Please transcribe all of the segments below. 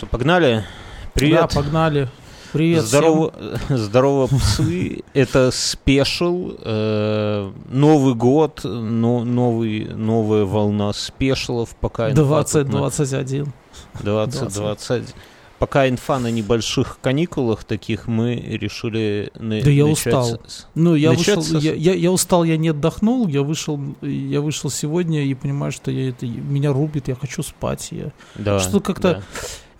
Что, погнали? Привет. Да, погнали. Привет Здорово, здорово псы. Это спешл. Э, Новый год, но, новый, новая волна спешлов. Пока инфа тут на- 2021. 20, 20. Пока инфа на небольших каникулах таких мы решили на- Да я начать устал. с- Ну, я вышел, я, я, я устал, я не отдохнул, я вышел, я вышел сегодня и понимаю, что я это, меня рубит, я хочу спать. Я... Да, Что как-то- да.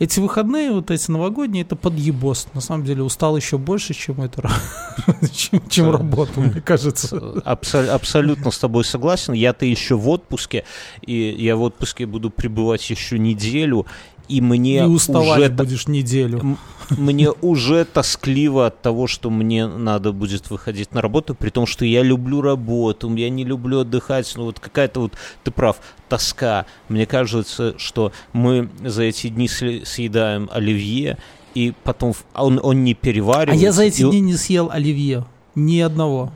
Эти выходные, вот эти новогодние, это подъебос. На самом деле устал еще больше, чем это, чем, чем работа, мне кажется. Абсо- абсолютно с тобой согласен. Я-то еще в отпуске, и я в отпуске буду пребывать еще неделю, и мне И уставать уже будешь неделю. Мне уже тоскливо от того, что мне надо будет выходить на работу, при том, что я люблю работу, я не люблю отдыхать, ну вот какая-то вот, ты прав, тоска. Мне кажется, что мы за эти дни съедаем оливье, и потом он, он не А переваривается. я за эти и- дни не съел оливье. Ни одного.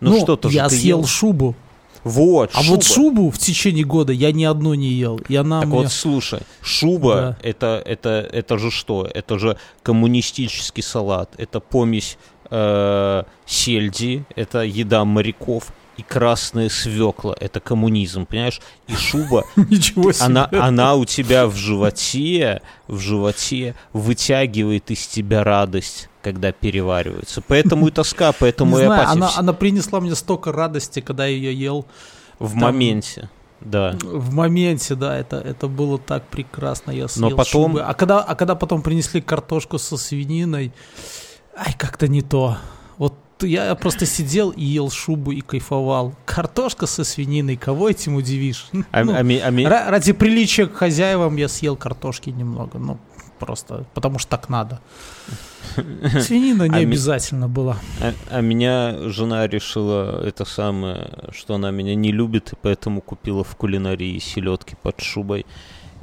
Ну, что-то же я ты съел ел. шубу. Вот, А вот шубу в течение года я ни одну не ел. И она Так мне... вот, слушай, шуба Да. это, это, это же что? Это же коммунистический салат, это помесь э, сельди, это еда моряков, и красная свекла, это коммунизм, понимаешь? И шуба, Ничего себе. она, она у тебя в животе, в животе вытягивает из тебя радость, когда переваривается. Поэтому и тоска, поэтому Не и знаю, апатия она, она принесла мне столько радости, когда я ее ел. в там- моменте. Да. В моменте, да, это, это было так прекрасно. Я съел потом- шубы. А когда, а когда потом принесли картошку со свининой, ай, как-то не то. Вот я просто сидел и ел шубу и кайфовал. Картошка со свининой, кого этим удивишь? А- Ну, а ми- а ми- ра- ради приличия к хозяевам я съел картошки немного. Ну, просто потому что так надо. Свинина не А ми- обязательно была. А, а меня жена решила это самое, что она меня не любит, и поэтому купила в кулинарии селедки под шубой.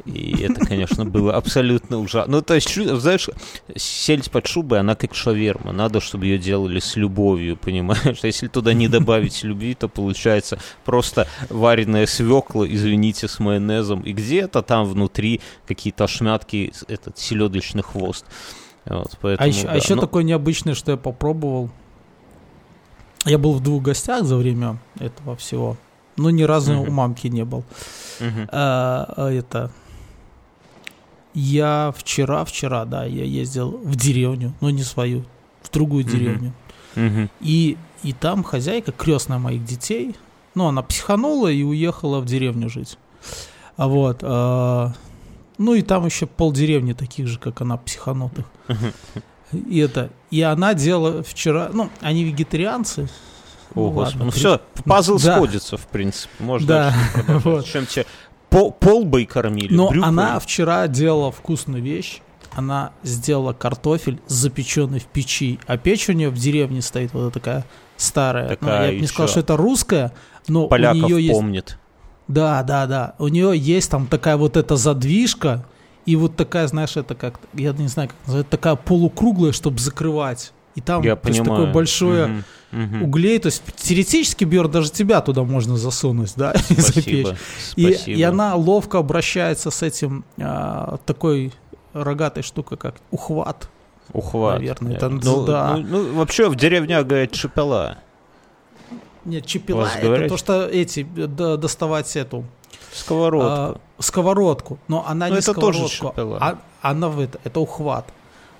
И это, конечно, было абсолютно ужасно. Ну, то есть, знаешь, сельдь под шубой, она как шаверма. Надо, чтобы ее делали с любовью, понимаешь? Если туда не добавить любви, то получается просто вареная свекла, извините, с майонезом. И где-то там внутри какие-то ошметки, с- этот селедочный хвост. Вот, поэтому, А еще, да. еще Ну, такое необычное, что я попробовал. Я был в двух гостях за время этого всего, но ни разу Мгм. у мамки не был. А, а это я вчера, вчера, да, я ездил в деревню, но не свою, в другую деревню. Мгм. И, и там хозяйка, крестная моих детей, ну, она психанула и уехала в деревню жить. А вот, а, ну и там еще полдеревни таких же, как она, психанутых. И это, и она делала вчера, ну, они вегетарианцы. О, Ну, господи. ладно, Ну при- все, пазл Да. сходится, в принципе. Можно Да, вот. Чем тебе по- полбой кормили? Но брюквой? она вчера делала вкусную вещь. Она сделала картофель, запеченный в печи. А печь у нее в деревне стоит вот такая старая. Ну, Такая я бы не сказал, что это русская, но Поляков у нее есть... помнит. Да, да, да. У нее есть там такая вот эта задвижка, и вот такая, знаешь, это как, я не знаю, как называется, такая полукруглая, чтобы закрывать. И там Я то есть, такое большое Мгм, мгм. углей. То есть теоретически, Бьер, даже тебя туда можно засунуть, да, и запечь. Спасибо. И, и она ловко обращается с этим а, такой рогатой штукой, как ухват. Ухват. наверное, это ну, да. ну, ну, вообще в деревнях говорят шипела. Нет, чепела, вас это говорят? то, что эти, да, доставать эту Сковородка. а, сковородку. Но она Ну, не это тоже сковородку, шпила. а, она в это, это ухват.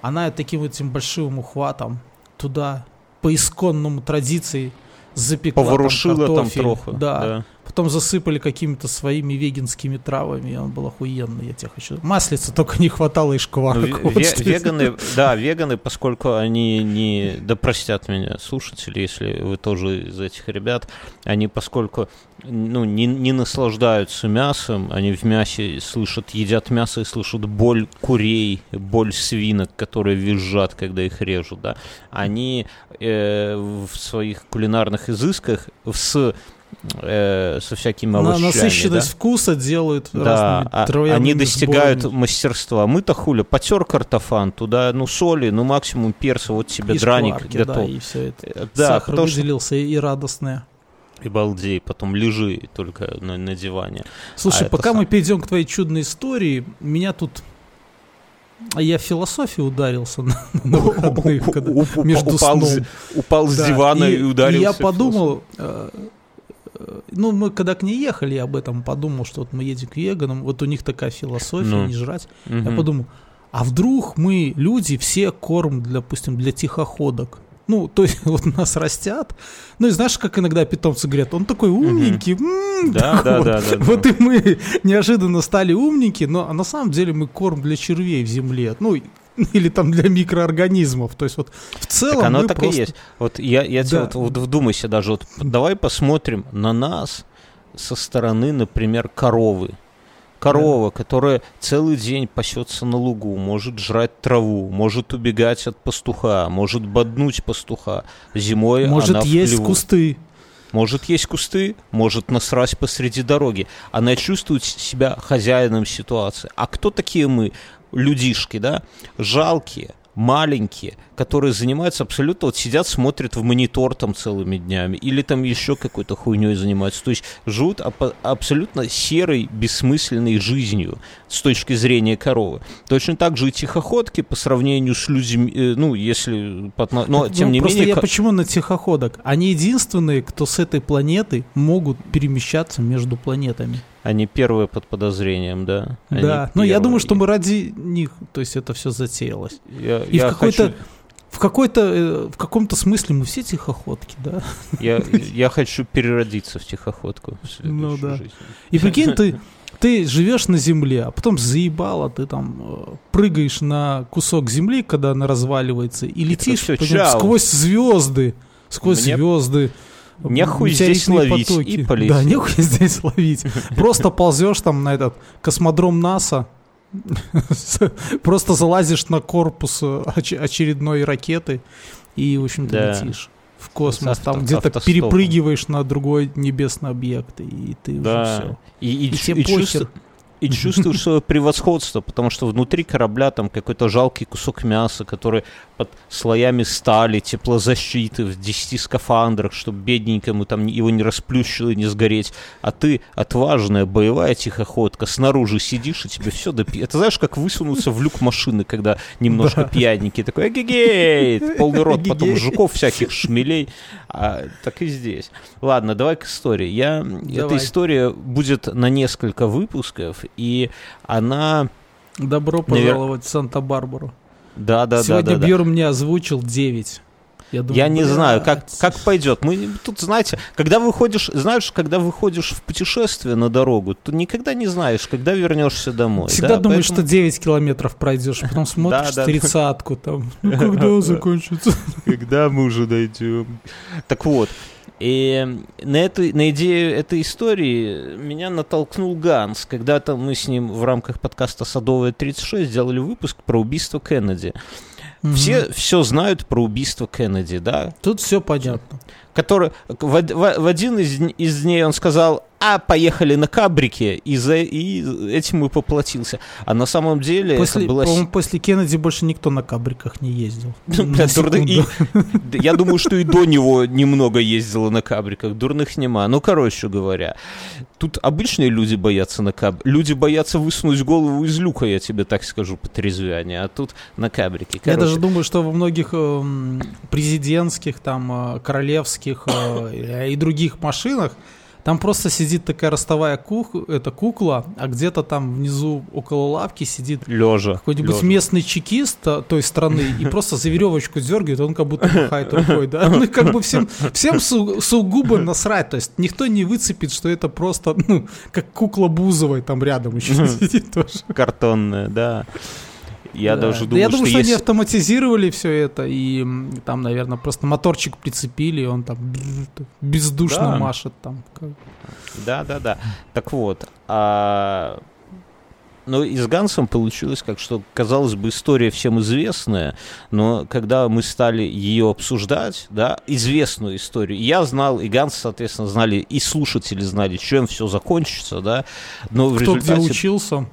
Она таким этим большим ухватом туда по исконному традиции запекла там Поворушила там картофель. троху. Да. Потом засыпали какими-то своими веганскими травами, и он был охуенный, я тебе хочу. Маслица только не хватало и Ну, шкварок. ве- Вот веганы, да, веганы, поскольку они не, да простят меня слушатели, если вы тоже из этих ребят, они поскольку ну, не, не наслаждаются мясом, они в мясе слышат, едят мясо и слышат боль курей, боль свинок, которые визжат, когда их режут, да, они э, в своих кулинарных изысках с э, со всякими овощами, насыщенность да? вкуса делают Да, разными а- они достигают сборами. мастерства. Мы-то хули, потер картофан, туда, ну, соли, ну, максимум перца, вот тебе И драник шкварки, готов. Да, и все это. Да, Сахар потому что... выделился и, и радостное. И балдей, потом лежи только на, на диване. Слушай, это пока сам- мы перейдем к твоей чудной истории, меня тут А я в философию ударился на, на выходных, когда У- у- между упал, сном. с, упал с Да, дивана и, и, ударился. и я подумал, э, э, ну, мы когда к ней ехали, я об этом подумал, что вот мы едем к веганам, вот у них такая философия, Ну. не жрать. философию. Я подумал, а вдруг мы, люди, все корм, для, допустим, для тихоходок? Ну, то есть вот нас растят. Ну, и знаешь, как иногда питомцы говорят, он такой умненький. м, Да, да, вот. да, да, да. Вот и мы неожиданно стали умненькие, но на самом деле мы корм для червей в земле. Ну, или там для микроорганизмов. То есть вот в целом Так оно мы так просто... и есть. Вот я, я тебе Да. вот, вот вдумайся даже. Вот давай посмотрим на нас со стороны, например, коровы. Корова, которая целый день пасется на лугу, может жрать траву, может убегать от пастуха, может боднуть пастуха. Зимой Может она в есть хлеву. кусты. Может есть кусты, может насрать посреди дороги. Она чувствует себя хозяином ситуации. А кто такие мы? Людишки, да? Жалкие, маленькие, которые занимаются абсолютно, вот сидят, смотрят в монитор там целыми днями, или там еще какой-то хуйней занимаются. То есть живут апо- абсолютно серой, бессмысленной жизнью с точки зрения коровы. Точно так же и тихоходки по сравнению с людьми, э, ну, если... по отно- Но, тем Ну, не просто менее... я почему на тихоходок? Они единственные, кто с этой планеты могут перемещаться между планетами. Они первые под подозрением, да? Они да, но я первые. думаю, что мы ради них, то есть это все затеялось. Я, И я в какой-то, хочу, в какой-то, э, в каком-то смысле мы все тихоходки, да. я, я хочу переродиться в тихоходку в Ну да. жизни. И прикинь, ты, ты живешь на земле, а потом заебало, ты там э, прыгаешь на кусок земли, когда она разваливается, и летишь всё, по нему чао. сквозь звезды, сквозь Мне- звезды. Нехуй здесь ловить, и полетел. Да, нехуй здесь ловить. Просто ползешь там на этот космодром НАСА, просто залазишь на корпус э, оч- очередной ракеты и, в общем-то, Да. летишь в космос, там где-то перепрыгиваешь на другой небесный объект, и ты уже все. И, и, И. и чувствуешь свое превосходство, потому что внутри корабля там какой-то жалкий кусок мяса, который под слоями стали, теплозащиты, в 10 скафандрах, чтобы бедненькому там его не расплющило и не сгореть. А ты отважная боевая тихоходка, снаружи сидишь, и тебе все допи... Это знаешь, как высунуться в люк машины, когда немножко Да. пьяненький, такой эгегей, полный рот, потом жуков всяких, шмелей. А, так и здесь. Ладно, давай к истории. Я... Эта Давай. история будет на несколько выпусков, и она... Добро Навер- пожаловать в Санта-Барбару. Да, да, Сегодня да, да, да. Бьер мне озвучил 9. Я, думаю, Я не знаю, как, «Блядь». как пойдет. Мы тут, знаете, когда выходишь, знаешь, когда выходишь в путешествие на дорогу, то никогда не знаешь, когда вернешься домой. Всегда да, думаешь, поэтому что 9 километров пройдешь, потом смотришь да, да. тридцатку там. Ну, когда закончится? когда мы уже дойдем. Так вот, и на, эту, на идею этой истории меня натолкнул Ганс. Когда-то мы с ним в рамках подкаста «Садовая 36» сделали выпуск про убийство Кеннеди. Все все знают про убийство Кеннеди, да? Тут все понятно. Который в, в- в один из, из дней он сказал, а поехали на кабрике, и, за, и этим и поплатился. А на самом деле После, это было... по-моему, после Кеннеди больше никто на кабриках не ездил. Бля, дурных- и- Я думаю, что и до него немного ездило на кабриках, дурных нема. Ну, короче говоря, тут обычные люди боятся на каб... Люди боятся высунуть голову из люка, я тебе так скажу, по трезвяне, а тут на кабрике. Я даже думаю, что во многих эм, президентских, там, э, королевских э, и других машинах там просто сидит такая ростовая кух, это кукла, а где-то там внизу около лавки сидит лежа. какой-нибудь местный чекист а, той страны и просто за веревочку дергает, он как будто махает рукой, да? Ну, как бы всем, всем су- сугубо насрать, то есть никто не выцепит, что это просто, ну, как кукла Бузовой там рядом еще сидит тоже. Картонная, да. Я Да. даже Да думаю, я думаю, что, что, они если... автоматизировали все это, и там, наверное, просто моторчик прицепили, и он там бездушно Да. машет там. Да, да, да. Так вот, а... Ну, и с Гансом получилось как, что, казалось бы, история всем известная, но когда мы стали ее обсуждать, да, известную историю, я знал, и Ганс, соответственно, знали, и слушатели знали, чем все закончится, да, но в Кто где результате... учился.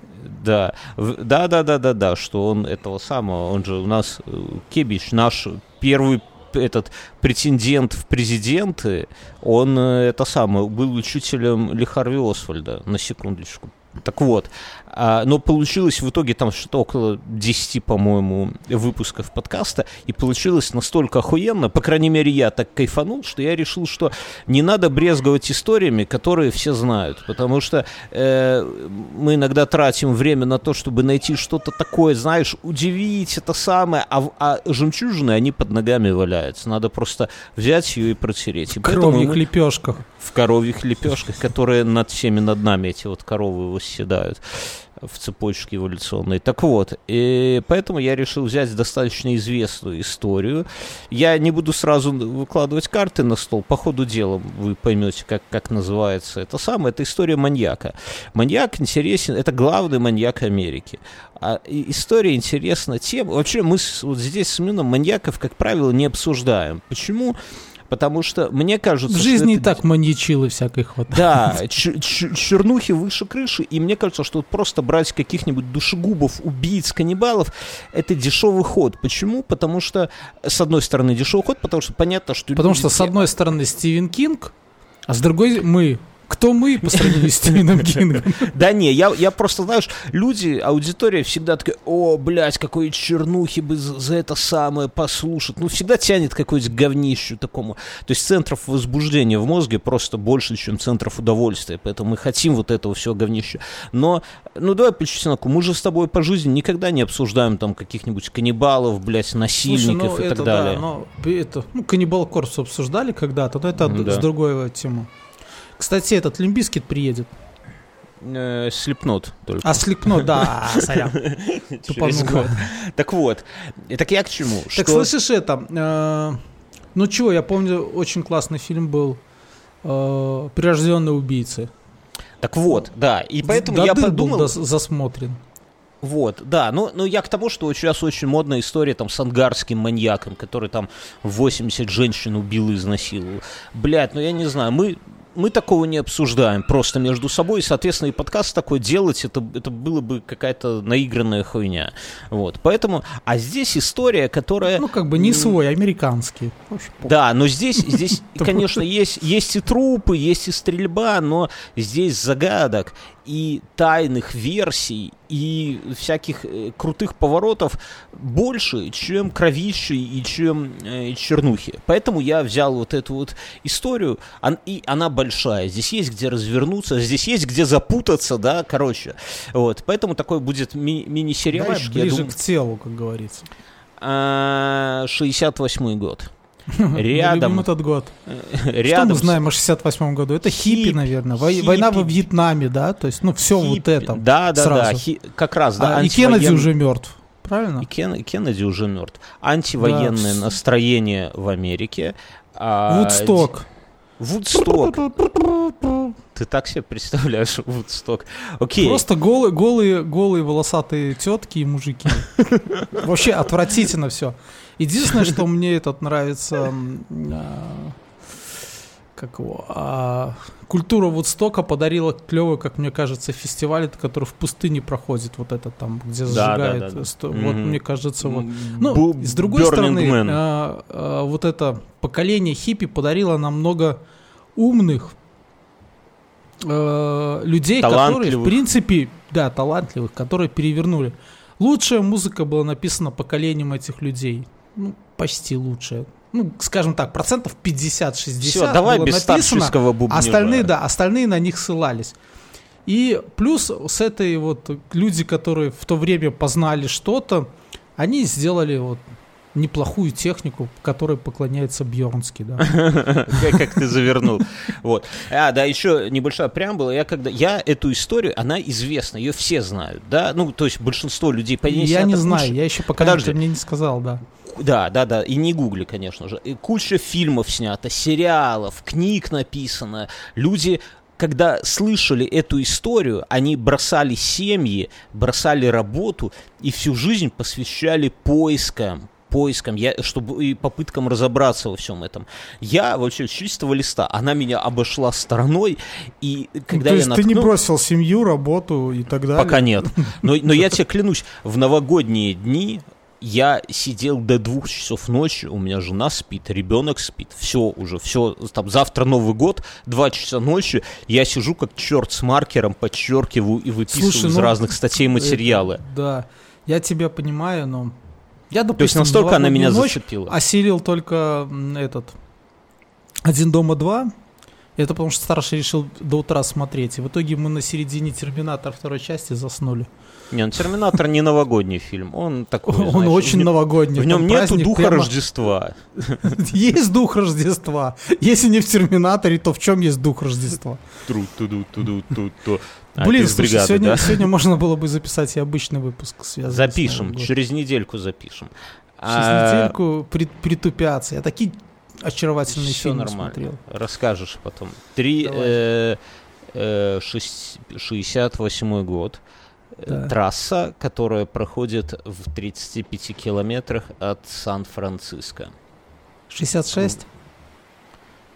Да, да, да, да, да, да, что он этого самого, он же у нас э, Кебич, наш первый этот претендент в президенты, он э, это самое был учителем Ли Харви Освальда, на секундочку. Так вот, но получилось в итоге там что-то около 10, по-моему, выпусков подкаста, и получилось настолько охуенно, по крайней мере, я так кайфанул, что я решил, что не надо брезговать историями, которые все знают, потому что э, мы иногда тратим время на то, чтобы найти что-то такое, знаешь, удивить это самое, а, а жемчужины, они под ногами валяются, надо просто взять ее и протереть. И в коровьих мы... лепешках. В коровьих лепешках, которые над всеми над нами, эти вот коровы восседают в цепочке эволюционной. Так вот, и поэтому я решил взять достаточно известную историю. Я не буду сразу выкладывать карты на стол. По ходу дела вы поймете, как, как называется это самое. Это история маньяка. Маньяк интересен, это главный маньяк Америки. А история интересна тем... Вообще мы вот здесь с Мином маньяков, как правило, не обсуждаем. Почему? Потому что мне кажется... В жизни и так маньячилы всякой хватает. Да, чернухи выше крыши, и мне кажется, что просто брать каких-нибудь душегубов, убийц, каннибалов, это дешевый ход. Почему? Потому что, с одной стороны, дешевый ход, потому что понятно, что... Потому что, с одной стороны, Стивен Кинг, а с другой мы, кто мы по сравнению с Стивеном Кингом? Да не, я, я просто, знаешь, люди, аудитория всегда такая, о, блядь, какой чернухи бы за это самое послушать. Ну, всегда тянет какой-то говнищу такому. То есть центров возбуждения в мозге просто больше, чем центров удовольствия. Поэтому мы хотим вот этого всего говнища. Но, ну, давай по чесноку, мы же с тобой по жизни никогда не обсуждаем там каких-нибудь каннибалов, блядь, насильников Слушай, ну, и это, так далее. Да, но это, ну, Cannibal Corpse обсуждали когда-то, но это да. с другой темы. Кстати, этот Limp Bizkit приедет. Э, Slipknot только. А, Slipknot, да, сорян. Так вот, так я к чему? Так слышишь это, э, ну чего, я помню, очень классный фильм был э, «Прирожденные убийцы». Так вот, да, и поэтому я подумал... засмотрен. Вот, да, ну, ну я к тому, что сейчас очень модная история там с ангарским маньяком, который там 80 женщин убил и изнасиловал. Блядь, ну я не знаю, мы мы такого не обсуждаем просто между собой, и, соответственно, и подкаст такой делать, это, это было бы какая-то наигранная хуйня. Вот, поэтому, а здесь история, которая... Ну, как бы не свой, американский. Да, но здесь, здесь конечно, есть, есть и трупы, есть и стрельба, но здесь загадок и тайных версий, и всяких э, крутых поворотов больше, чем кровищи и чем э, чернухи. Поэтому я взял вот эту вот историю, он, и она большая. Здесь есть где развернуться, здесь есть где запутаться, да, короче. Вот, поэтому такой будет ми- мини-сериальчик. Ближе думаю, к телу, как говорится. 68 а, год. Рядом. этот год. Рядом. Что мы знаем о 68 году? Это хиппи, наверное. Хиппи. Война во Вьетнаме, да? То есть, ну, все вот это. Да, да, сразу. да. Хи... Как раз, да. А, и Кеннеди уже мертв. Правильно? И Кен... Кеннеди уже мертв. Антивоенное да. настроение в Америке. А... Вудсток. Вудсток. Ты так себе представляешь Вудсток? Окей. Просто голые, голые, голые волосатые тетки и мужики. Вообще отвратительно все. Единственное, что мне этот нравится, а, как его, а, культура Вудстока подарила клевый, как мне кажется, фестиваль, который в пустыне проходит, вот это там, где зажигает. Да, да, да, Сто, mm-hmm. Вот мне кажется, вот. Ну, Б- с другой стороны, а, а, вот это поколение хиппи подарило нам много умных а, людей, которые, в принципе, да, талантливых, которые перевернули. Лучшая музыка была написана поколением этих людей ну, почти лучшая. Ну, скажем так, процентов 50-60 Все, давай было без написано, бубнижа. остальные, да, остальные на них ссылались. И плюс с этой вот люди, которые в то время познали что-то, они сделали вот неплохую технику, которой поклоняется Бьернский, да. Как ты завернул. Вот. А, да, еще небольшая преамбула. Я когда я эту историю, она известна, ее все знают, да. Ну, то есть большинство людей. Я не знаю, я еще пока мне не сказал, да. Да, да, да, и не гугли, конечно же. И куча фильмов снято, сериалов, книг написано. Люди когда слышали эту историю, они бросали семьи, бросали работу и всю жизнь посвящали поискам, поискам, я, чтобы и попыткам разобраться во всем этом. Я вообще с чистого листа, она меня обошла стороной, и когда То я есть наткнул... ты не бросил семью, работу и так далее? Пока нет. Но, но я тебе клянусь, в новогодние дни Я сидел до двух часов ночи, у меня жена спит, ребенок спит, все уже, все, там завтра Новый год, два часа ночи, я сижу как черт с маркером, подчеркиваю и выписываю Слушай, из ну, разных статей материалы. Это, да, я тебя понимаю, но... Я, допустим, То есть настолько она меня ночь зацепила. осилил только этот «Один дома два», это потому что старший решил до утра смотреть. И в итоге мы на середине «Терминатор» второй части заснули. Не, ну Терминатор не новогодний фильм, он такой, Он знаешь, очень в новогодний. В нем праздник духа прямо- Рождества. Есть дух Рождества. Если не в «Терминаторе», то в чем есть дух Рождества? Тру-ту-ду-ту-ду-ту-ту. А, Блин, ты с слушай, бригады, сегодня, да? сегодня можно было бы записать и обычный выпуск. связанный Запишем, через недельку запишем. Через А, недельку при- притупятся. Я такие очаровательные Все фильмы нормально. смотрел. Расскажешь потом. Три, э, э, шесть- 68 год. Э, Да. Трасса, которая проходит в 35 километрах от Сан-Франциско. 66?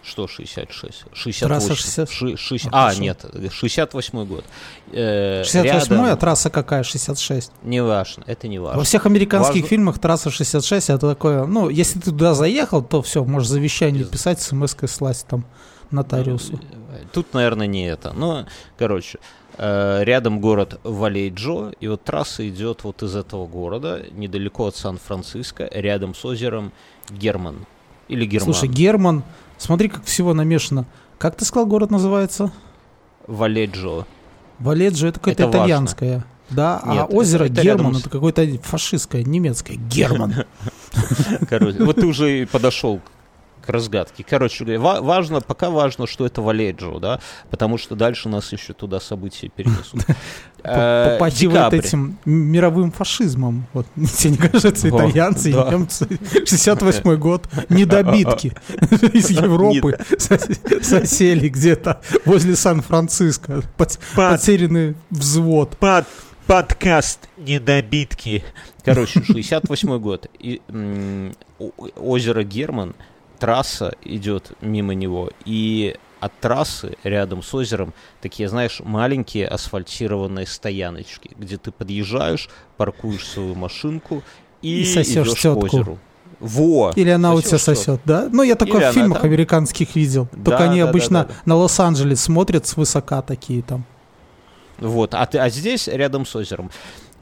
Что 66? 68. Трасса 60. Ши- шесть- А, А, нет, 68 год. Э, 68 а рядом- трасса какая? 66. Не важно, это не важно. Во всех американских Важно- фильмах трасса 66 это такое, ну, если ты туда заехал, то все, можешь завещание Без- писать, смс-кой слать там нотариусу. Э, Тут, наверное, не это. Но, короче, э, рядом город Валейджо, и вот трасса идет вот из этого города, недалеко от Сан-Франциско, рядом с озером Герман. Или Герман. Слушай, Герман, смотри, как всего намешано. Как ты сказал, город называется? Валейджо. Валеджо, это какое-то Это важно. Да, Нет, а озеро это- это Герман, с- это какое-то фашистское, немецкое. Герман. Короче, вот ты уже подошел к разгадке. Короче говоря, ва- важно, пока важно, что это Валейджо, да, потому что дальше нас еще туда события перенесут. Э, Попахивает декабрь. этим мировым фашизмом. Вот, тебе не кажется, итальянцы и немцы. 68 год, недобитки из Европы сос- сосели где-то возле Сан-Франциско. Пот- Потерянный взвод. Под, подкаст «Недобитки». Короче, 68 год. И, озеро Герман, трасса идет мимо него. И от трассы рядом с озером такие, знаешь, маленькие асфальтированные стояночки, где ты подъезжаешь, паркуешь свою машинку и, И сосешь идешь тетку. к озеру. Во! Или она у тебя сосет, да? Ну, я такое Или в фильмах там. американских видел. Да, Только они да, да, обычно да, да. на Лос-Анджелес смотрят свысока такие там. Вот, а, ты- а здесь рядом с озером.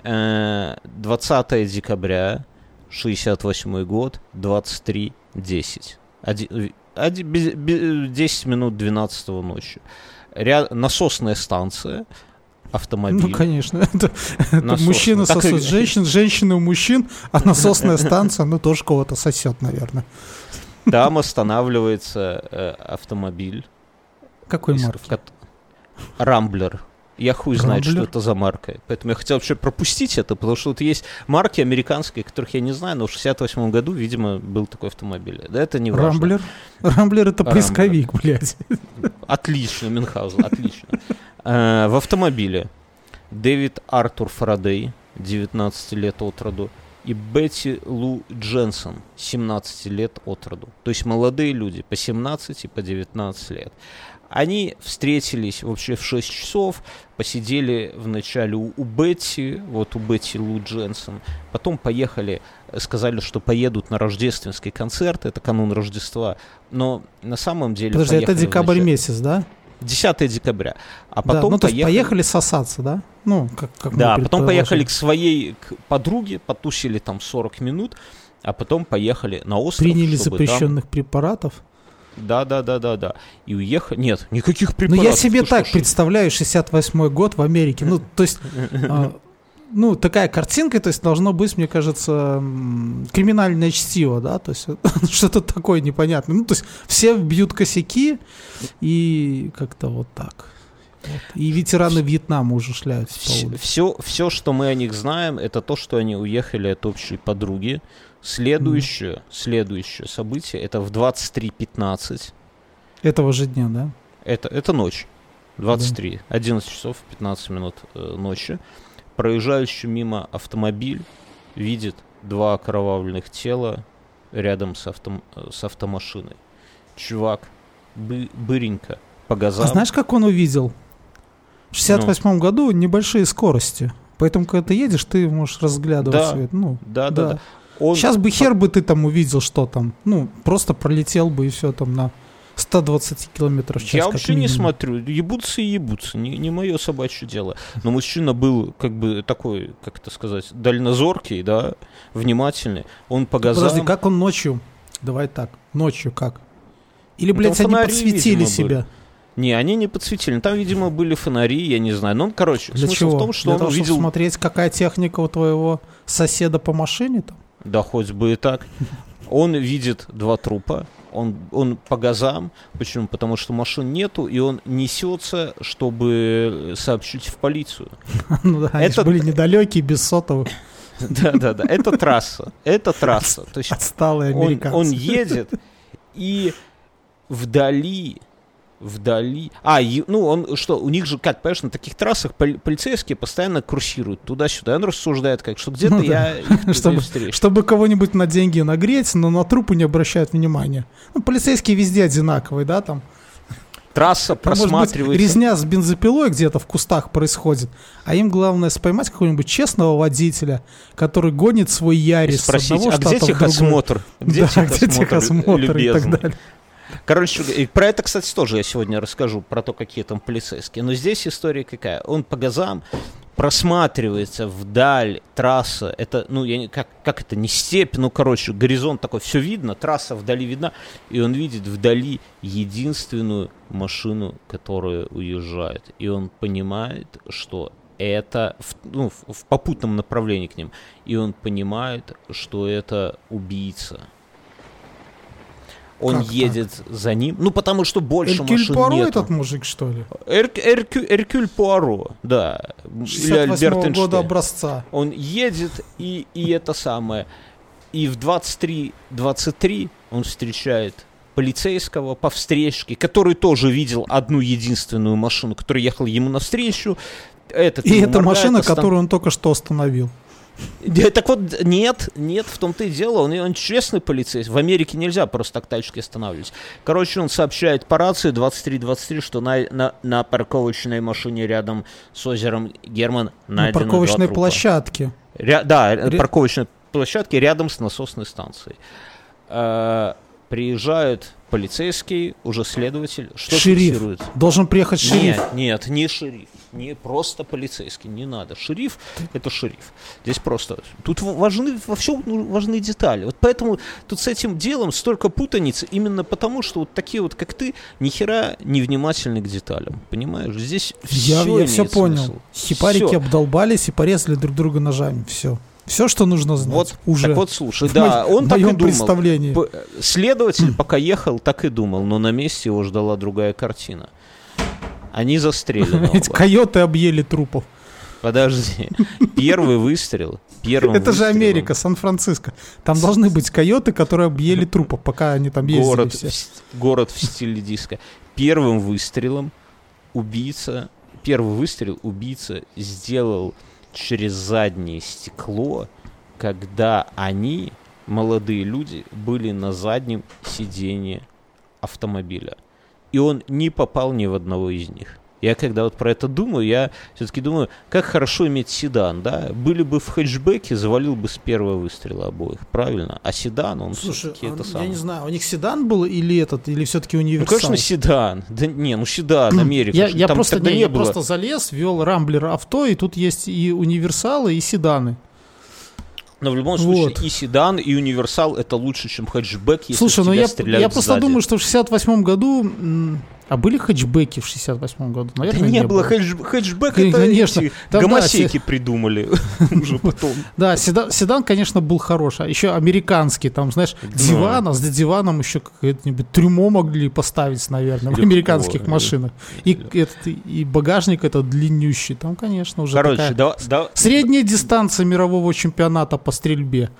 Э, 20 декабря, 68 год, 23.10. Оди- оди- без- бе- 10 минут 12 ночи. Ря- насосная станция, автомобиль. Ну, конечно. Это, это мужчина Так и- сосет женщин, женщины у мужчин, а насосная станция, ну, тоже кого-то сосет, наверное. Там останавливается э, автомобиль. Какой марки? Рамблер. Я хуй знает, что Рамблер? это за марка. Поэтому я хотел вообще пропустить это, потому что вот есть марки американские, которых я не знаю, но в 68 году, видимо, был такой автомобиль. Да это не важно. Рамблер? Рамблер это Рамблер. поисковик, блядь. Отлично, Мюнхгаузен, отлично. Э, В автомобиле Дэвид Артур Фарадей, 19 лет от роду, и Бетти Лу Дженсон, 17 лет от роду. То есть молодые люди, по 17 и по 19 лет. Они встретились вообще в 6 часов, посидели вначале у, у Бетти, вот у Бетти Лу Дженсон, потом поехали, э, сказали, что поедут на рождественский концерт, это канун Рождества, но на самом деле... Подожди, это декабрь вначале- месяц, да? 10 декабря. А Да, потом ну, то поехали... поехали сосаться, да? Ну, как, как Да, потом поехали к своей к подруге, потусили там 40 минут, а потом поехали на остров. Приняли чтобы там- запрещенных препаратов. Да, да, да, да, да. И уехали. Нет, никаких Ну, препаратов. я себе что, так представляю 68 год в Америке. Ну, то есть, а, ну, такая картинка, то есть, должно быть, мне кажется, криминальное чтиво, да, то есть, что-то такое непонятное. Ну, то есть, все бьют косяки, и как-то вот так. Вот. И ветераны Вьетнама уже шляются по улице. Все, все, что мы о них знаем, это то, что они уехали от общей подруги. Следующее, следующее событие, это в 23.15. Этого же дня, да? Это, это ночь. 23. 11 часов 15 минут э, ночи. Проезжающий мимо автомобиль видит два окровавленных тела рядом с, автом, э, с автомашиной. Чувак бы, быренько по газам. А знаешь, как он увидел? В 68 году небольшие скорости. Поэтому, когда ты едешь, ты можешь разглядывать Да. это. Ну, Да, да, да. да. Он Сейчас бы хер бы ты там увидел, что там. Ну, просто пролетел бы и все там на 120 километров в час. Я вообще не минимум. смотрю. Ебутся и ебутся. Не, не мое собачье дело. Но мужчина был как бы такой, как это сказать, дальнозоркий, да, внимательный. Он по газам... Подожди, как он ночью? Давай так, ночью как? Или, Ну, блядь, они фонари, подсветили видимо, себя? Не, они не подсветили. Там, видимо, были фонари, я не знаю. Но он, короче, Для смысл чего? в том, что Для он того, чтобы увидел... смотреть, какая техника у твоего соседа по машине там? Да хоть бы и так. Он видит два трупа. Он, он по газам. Почему? Потому что машин нету, и он несется, чтобы сообщить в полицию. Ну да, Это- были недалекие, без сотовых, Да-да-да, это трасса. Это трасса. То есть отсталые он, американцы. он едет, и вдали, вдали... А, ну, он что, у них же, как, понимаешь, на таких трассах поли- полицейские постоянно курсируют туда-сюда. И Он рассуждает, как, что где-то Ну да. я их Чтобы- встречу. Чтобы кого-нибудь на деньги нагреть, но на трупы не обращают внимания. Ну, полицейские везде одинаковые, да, там. Трасса Там, может быть, просматривается. резня с бензопилой где-то в кустах происходит, а им главное споймать какого-нибудь честного водителя, который гонит свой и Ярис с спросить, а где техосмотр? Где да, техосмотр, где техосмотр и так любезный? далее. Короче, про это, кстати, тоже я сегодня расскажу, про то, какие там полицейские. Но здесь история какая? Он по газам просматривается вдаль трасса. Это, ну, я не, как, как это, не степь, ну, короче, горизонт такой, все видно, трасса вдали видна, и он видит вдали единственную машину, которая уезжает. И он понимает, что это в, ну, в попутном направлении к ним. И он понимает, что это убийца. Он Как так? едет за ним. Ну, потому что больше Эркюль машин Пуаро нету. этот мужик, что ли? Эрк- Эркю- Эркюль Пуаро, да. Или 68 Альберт года образца. Он едет, и, и это самое. И в 23-23 он встречает полицейского по встречке, который тоже видел одну единственную машину, которая ехала ему навстречу. Этот И это моргает, машина, остан- которую он только что остановил. Так вот, нет, нет, в том-то и дело, он, он честный полицейский. В Америке нельзя просто так тачки останавливать. Короче, он сообщает по рации 23-23, что на, на, на парковочной машине рядом с озером Герман На парковочной площадке. Ря- да, Ре- парковочной площадке рядом с насосной станцией. Э, приезжают полицейские, уже следователь. Что Шериф. фиксирует? Должен приехать шериф. Нет, нет, не шериф. Не просто полицейский, не надо. Шериф — это шериф. Здесь просто... Тут важны, во всем ну, важны детали. Вот поэтому тут с этим делом столько путаницы, именно потому, что вот такие вот, как ты, ни хера не внимательны к деталям. Понимаешь? Здесь Я, все я все понял. Хипарики Всё. обдолбались и порезали друг друга ножами. Все. Все, что нужно знать. Вот, уже. так вот, слушай, да, он так и думал. представлении. Следователь, пока ехал, так и думал, но на месте его ждала другая картина. Они застрелены. Эти оба. койоты объели трупов. Подожди. Первый выстрел. Первым Это же выстрелом Америка, Сан-Франциско. Там должны быть койоты, которые объели трупов, пока они там ездили Город, все. в, город в стиле диска. Первым выстрелом убийца, первый выстрел убийца сделал через заднее стекло, когда они, молодые люди, были на заднем сиденье автомобиля. И он не попал ни в одного из них. Я когда вот про это думаю, я все-таки думаю, как хорошо иметь седан, да? Были бы в хэтчбеке, завалил бы с первого выстрела обоих, правильно? А седан, он Слушай, все-таки а, это я самое. не знаю, у них седан был или этот, или все-таки Ну, универсал? конечно, седан. Да не, ну седан, Америка. Я, я Там просто, не, не я было. просто залез, ввел Рамблер авто, и тут есть и универсалы, и седаны. Но в любом Вот. случае и седан, и универсал это лучше, чем хэтчбэк, если Слушай, в ну тебя я, стреляют я просто сзади. думаю, что в 68 году... А были хэтчбеки в 68 году? Да Наверное, не, было хэтч- хэтчбэк, Кон- это конечно. эти Там, да, гомосеки придумали уже потом. Да, седан, седан, конечно, был хороший. А еще американский, там, знаешь, диван, а с диваном еще какое-нибудь трюмо могли поставить, наверное, в американских машинах. И, этот, и багажник этот длиннющий, там, конечно, уже Короче, такая... да, да, Средняя дистанция мирового чемпионата по стрельбе.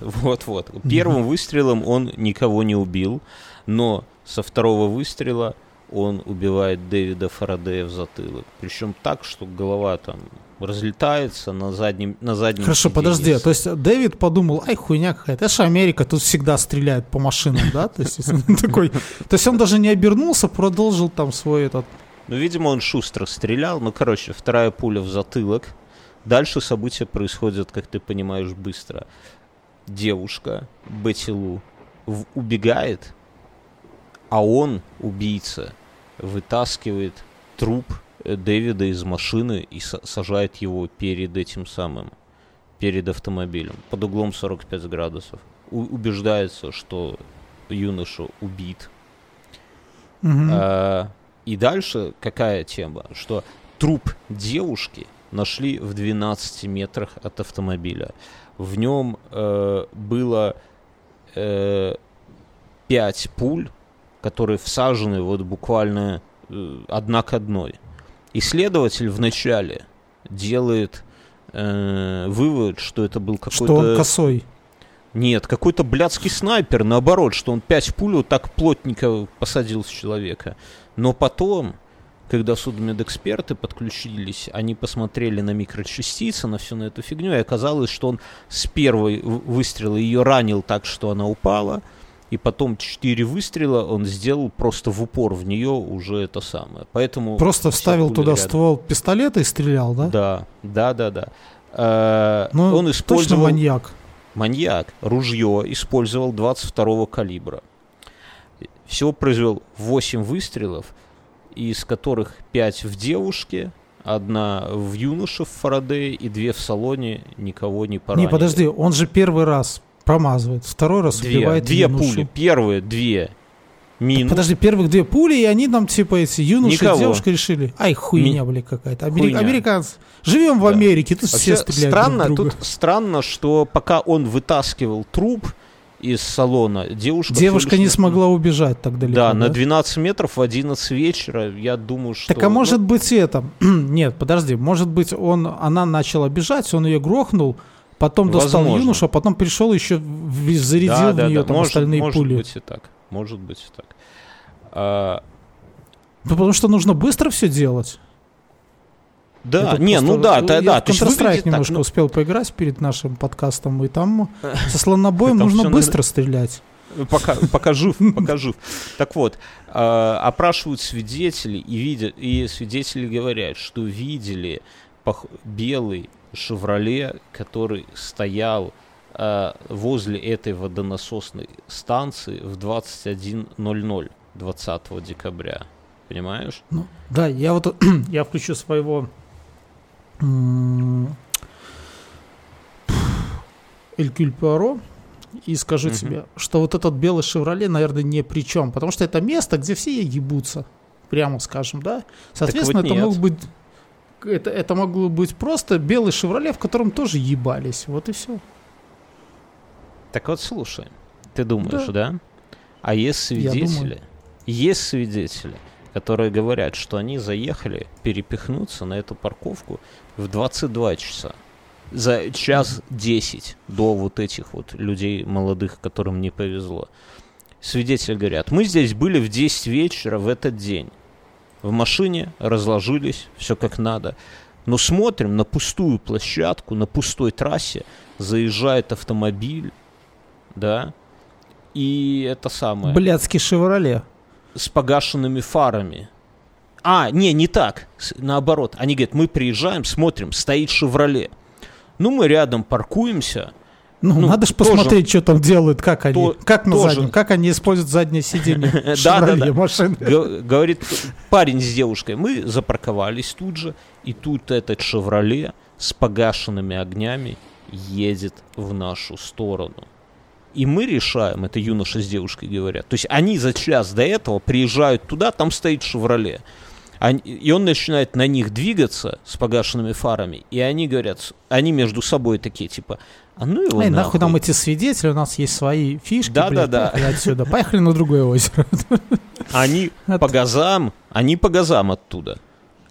вот-вот. Первым выстрелом он никого не убил, но со второго выстрела он убивает Дэвида Фарадея в затылок. Причем так, что голова там разлетается на заднем, на заднем Хорошо, сиденье. подожди, то есть Дэвид подумал, ай, хуйня какая-то, это же Америка, тут всегда стреляют по машинам, да? То есть, он такой, то есть он даже не обернулся, продолжил там свой этот... Ну, видимо, он шустро стрелял. Ну, короче, вторая пуля в затылок. Дальше события происходят, как ты понимаешь, быстро. Девушка Бетти Лу убегает, а он, убийца, вытаскивает труп э, Дэвида из машины и са- сажает его перед этим самым, перед автомобилем, под углом 45 градусов. У- убеждается, что юноша убит. Мгм. А, и дальше какая тема? Что труп девушки нашли в 12 метрах от автомобиля. В нем э, было э, 5 пуль, которые всажены вот буквально э, одна к одной. Исследователь вначале делает э, вывод, что это был какой-то... Что он косой. Нет, какой-то блядский снайпер, наоборот, что он пять пуль вот так плотненько посадил с человека. Но потом, когда судмедэксперты подключились, они посмотрели на микрочастицы, на всю на эту фигню, и оказалось, что он с первой выстрела ее ранил так, что она упала, и потом четыре выстрела он сделал просто в упор в нее уже это самое. Поэтому Просто вставил туда рядом. ствол пистолета и стрелял, да? Да, да, да, да. Э, Ну, он точно использовал маньяк. маньяк ружье использовал 22 калибра. Всего произвел 8 выстрелов, из которых 5 в девушке, одна в юноше в Фарадее и две в салоне, никого не поранили. Не, подожди, он же первый раз промазывает, второй раз Две, убивает две юношу. пули. Первые две минус. Подожди, первых две пули, и они там, типа, эти юноши Никого. и девушка решили. Ай, хуйня, Ми- бля, какая-то. Амери-. Американцы. Живем в Да. Америке, тут все Вообще стреляют странно, друг друга. тут странно, что пока он вытаскивал труп из салона, девушка... Девушка не смогла убежать так далеко. Да, на 12 метров в 11 вечера, я думаю, что... Так а может быть это... Нет, подожди, может быть он, она начала бежать, он ее грохнул, потом достал Возможно. юношу, а потом пришел еще в- зарядил да, в да, нее да, там может, остальные может пули. быть и так, может быть и так. А, Ну, потому что нужно быстро все делать. да, Я тут не, ну просто- да, я да, да, в то есть Counter-Strike выглядит так, немножко ну, успел поиграть перед нашим подкастом, и там со слонобоем нужно быстро стрелять. Пока, пока жив, пока жив. Так вот, э, опрашивают свидетелей, и, видят, и свидетели говорят, что видели пох- белый «Шевроле», который стоял э, возле этой водонасосной станции в 21.00 20 декабря. Понимаешь? Ну, да, я вот я включу своего Элькюль Пуаро и скажу Мгм. тебе, что вот этот белый Шевроле, наверное, ни при чем, потому что это место, где все ебутся, прямо скажем, да. Соответственно, вот это нет. мог быть это, это могло быть просто белый Шевроле, в котором тоже ебались. Вот и все. Так вот, слушай, ты думаешь, Да. да? А есть свидетели, есть свидетели, которые говорят, что они заехали перепихнуться на эту парковку в 22 часа. За час 10 до вот этих вот людей молодых, которым не повезло. Свидетели говорят, мы здесь были в 10 вечера в этот день. В машине разложились, все как надо. Но смотрим на пустую площадку, на пустой трассе, заезжает автомобиль, да, и это самое, Блядский Шевроле. с погашенными фарами. А, не, не так, наоборот. Они говорят, мы приезжаем, смотрим, стоит «Шевроле». Ну, мы рядом паркуемся, Ну, Ну, надо же посмотреть, что там делают, как они, То- как на тоже. заднем, как они используют заднее сиденье Шевроле машины. Говорит парень с девушкой, мы запарковались тут же, и тут этот «Шевроле» с погашенными огнями едет в нашу сторону. И мы решаем, это юноша с девушкой говорят, то есть они за час до этого приезжают туда, там стоит «Шевроле». Они- и он начинает на них двигаться с погашенными фарами, и они говорят, они между собой такие, типа, а ну его Эй, нахуй нахуй. нам эти свидетели, у нас есть свои фишки, Да, блядь, да, да. поехали отсюда. Поехали на другое озеро. Они От- по газам, они по газам оттуда.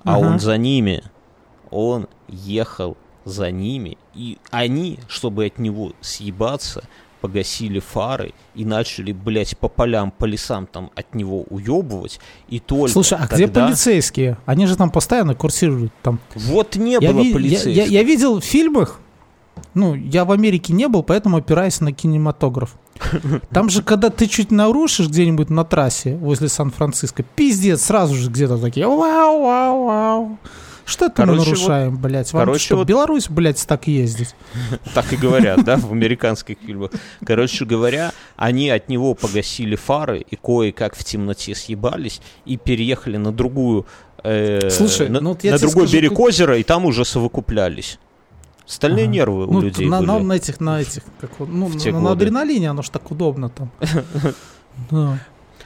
А Ага. он за ними. Он ехал за ними. И они, чтобы от него съебаться, погасили фары и начали, блядь, по полям, по лесам там от него уебывать. И только Слушай, а где тогда- полицейские? Они же там постоянно курсируют. Там. Вот не Я, было ви- я- полицейских. я- я видел в фильмах, ну, я в Америке не был, поэтому опираюсь на кинематограф. Там же, когда ты чуть нарушишь где-нибудь на трассе возле Сан-Франциско, пиздец, сразу же где-то такие вау, вау, вау. Что это мы Короче, нарушаем, блядь? Вам короче, что, вот- Беларусь, блядь, так ездить? Так и говорят, да, в американских фильмах. Короче говоря, они от него погасили фары и кое-как в темноте съебались и переехали на другую э, Слушай, на, ну вот я на тебе другой скажу, берег озера, и там уже совокуплялись. Стальные Ага. нервы у Ну, людей на, были. на- на этих, на этих, как ну, В на, на адреналине оно ж так удобно там. Да.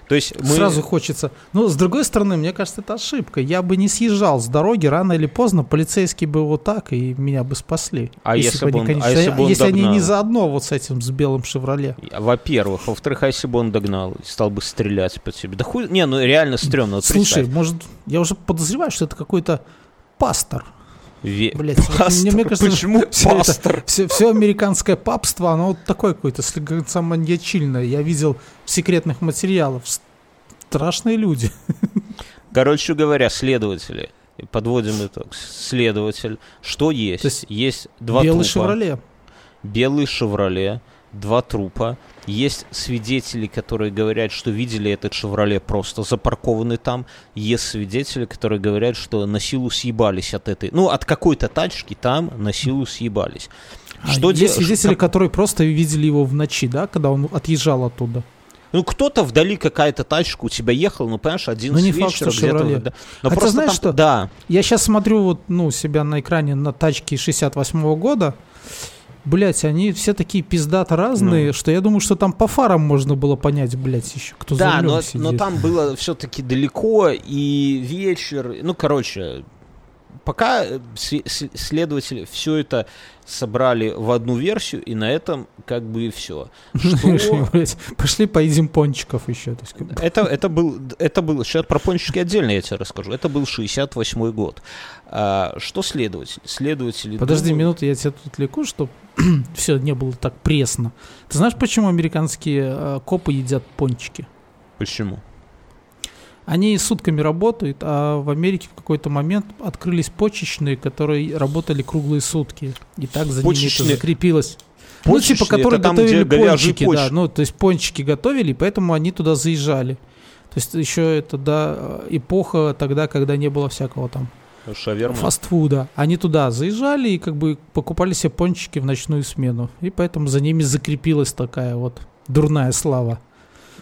То есть мы... Сразу хочется. Ну, с другой стороны, мне кажется, это ошибка. Я бы не съезжал с дороги, рано или поздно полицейские бы вот так, и меня бы спасли. А если бы они, он- а конечно, если бы он если они догнал? не заодно вот с этим, с белым «Шевроле». Во-первых. Во-вторых, а если бы он догнал и стал бы стрелять по тебе? Да хуй... Не, ну реально стрёмно. Вот Слушай, представь. может, я уже подозреваю, что это какой-то пастор. Ве- Блять, вот Пастор? мне, мне кажется, Почему это- пастор? Все, все американское папство, оно вот такое какое-то, маньячильное. Я видел в секретных материалах. Страшные люди. Короче говоря, следователи, подводим итог, следователь, что есть? То есть есть два Белый трупа. «Шевроле». белый «Шевроле», два трупа. Есть свидетели, которые говорят, что видели этот «Шевроле» просто запаркованный там. Есть свидетели, которые говорят, что на силу съебались от этой... Ну, от какой-то тачки там на силу съебались. А Что есть де- свидетели, как- которые просто видели его в ночи, да, когда он отъезжал оттуда. Ну, кто-то вдали какая-то тачка у тебя ехала, ну, понимаешь, один Ну, не факт, что где-то... Но Хотя просто знаешь там- что? Да, Я сейчас смотрю вот, ну, себя на экране на тачке 68 года. Блять, они все такие пиздато разные, Ну. что я думаю, что там по фарам можно было понять, блять, еще кто за Да, рулем но, сидит. но там было все-таки далеко и вечер. Ну, короче, пока э, следователи все это собрали в одну версию, и на этом как бы и все. Что... Пошли поедим пончиков еще. Это, это был, это был, сейчас про пончики отдельно я тебе расскажу. Это был 68 год. А, что следователь? Следователи... Подожди думают- минуту, я тебя тут леку, что все не было так пресно. Ты знаешь, почему американские э, копы едят пончики? Почему? Они сутками работают, а в Америке в какой-то момент открылись почечные, которые работали круглые сутки. И так за ними Почечные- это закрепилось. ну, типа, Почечные, которые это там, готовили пончики, да. Ну, то есть пончики готовили, и поэтому они туда заезжали. То есть еще это, да, эпоха тогда, когда не было всякого там Шаверма. фастфуда. Они туда заезжали и как бы покупали себе пончики в ночную смену. И поэтому за ними закрепилась такая вот дурная слава.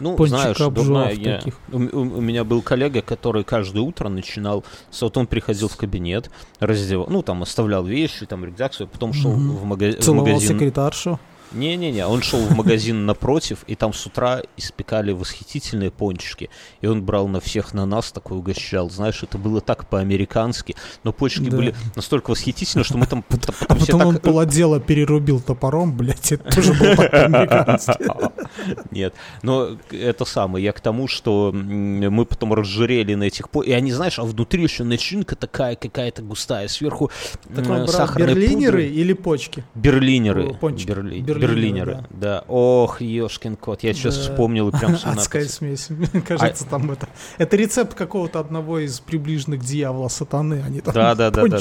Ну, знаешь, дурная я- таких. У, у- меня был коллега, который каждое утро начинал, вот он приходил в кабинет, раздевал, ну, там, оставлял вещи, там, рюкзак свой, потом шел Мгм. в, мага- в Целовал магазин. секретаршу. Не-не-не, он шел в магазин напротив, и там с утра испекали восхитительные пончики. И он брал на всех на нас такой угощал. Знаешь, это было так по-американски. Но пончики Да. были настолько восхитительны, что мы там А потом все потом он так... полотело перерубил топором, блядь, это тоже было так по-американски. Нет, но это самое, я к тому, что мы потом разжирели на этих... И они, знаешь, а внутри еще начинка такая какая-то густая, сверху сахарной берлинеры или почки? Берлинеры. Пончики. Берли- Берлинеры, Берлинеры, да. Ох, ешкин кот, я сейчас Да. вспомнил и прям Адская смесь. Мне кажется, там это... Это рецепт какого-то одного из приближенных дьявола сатаны. Они там Да, да, да, да.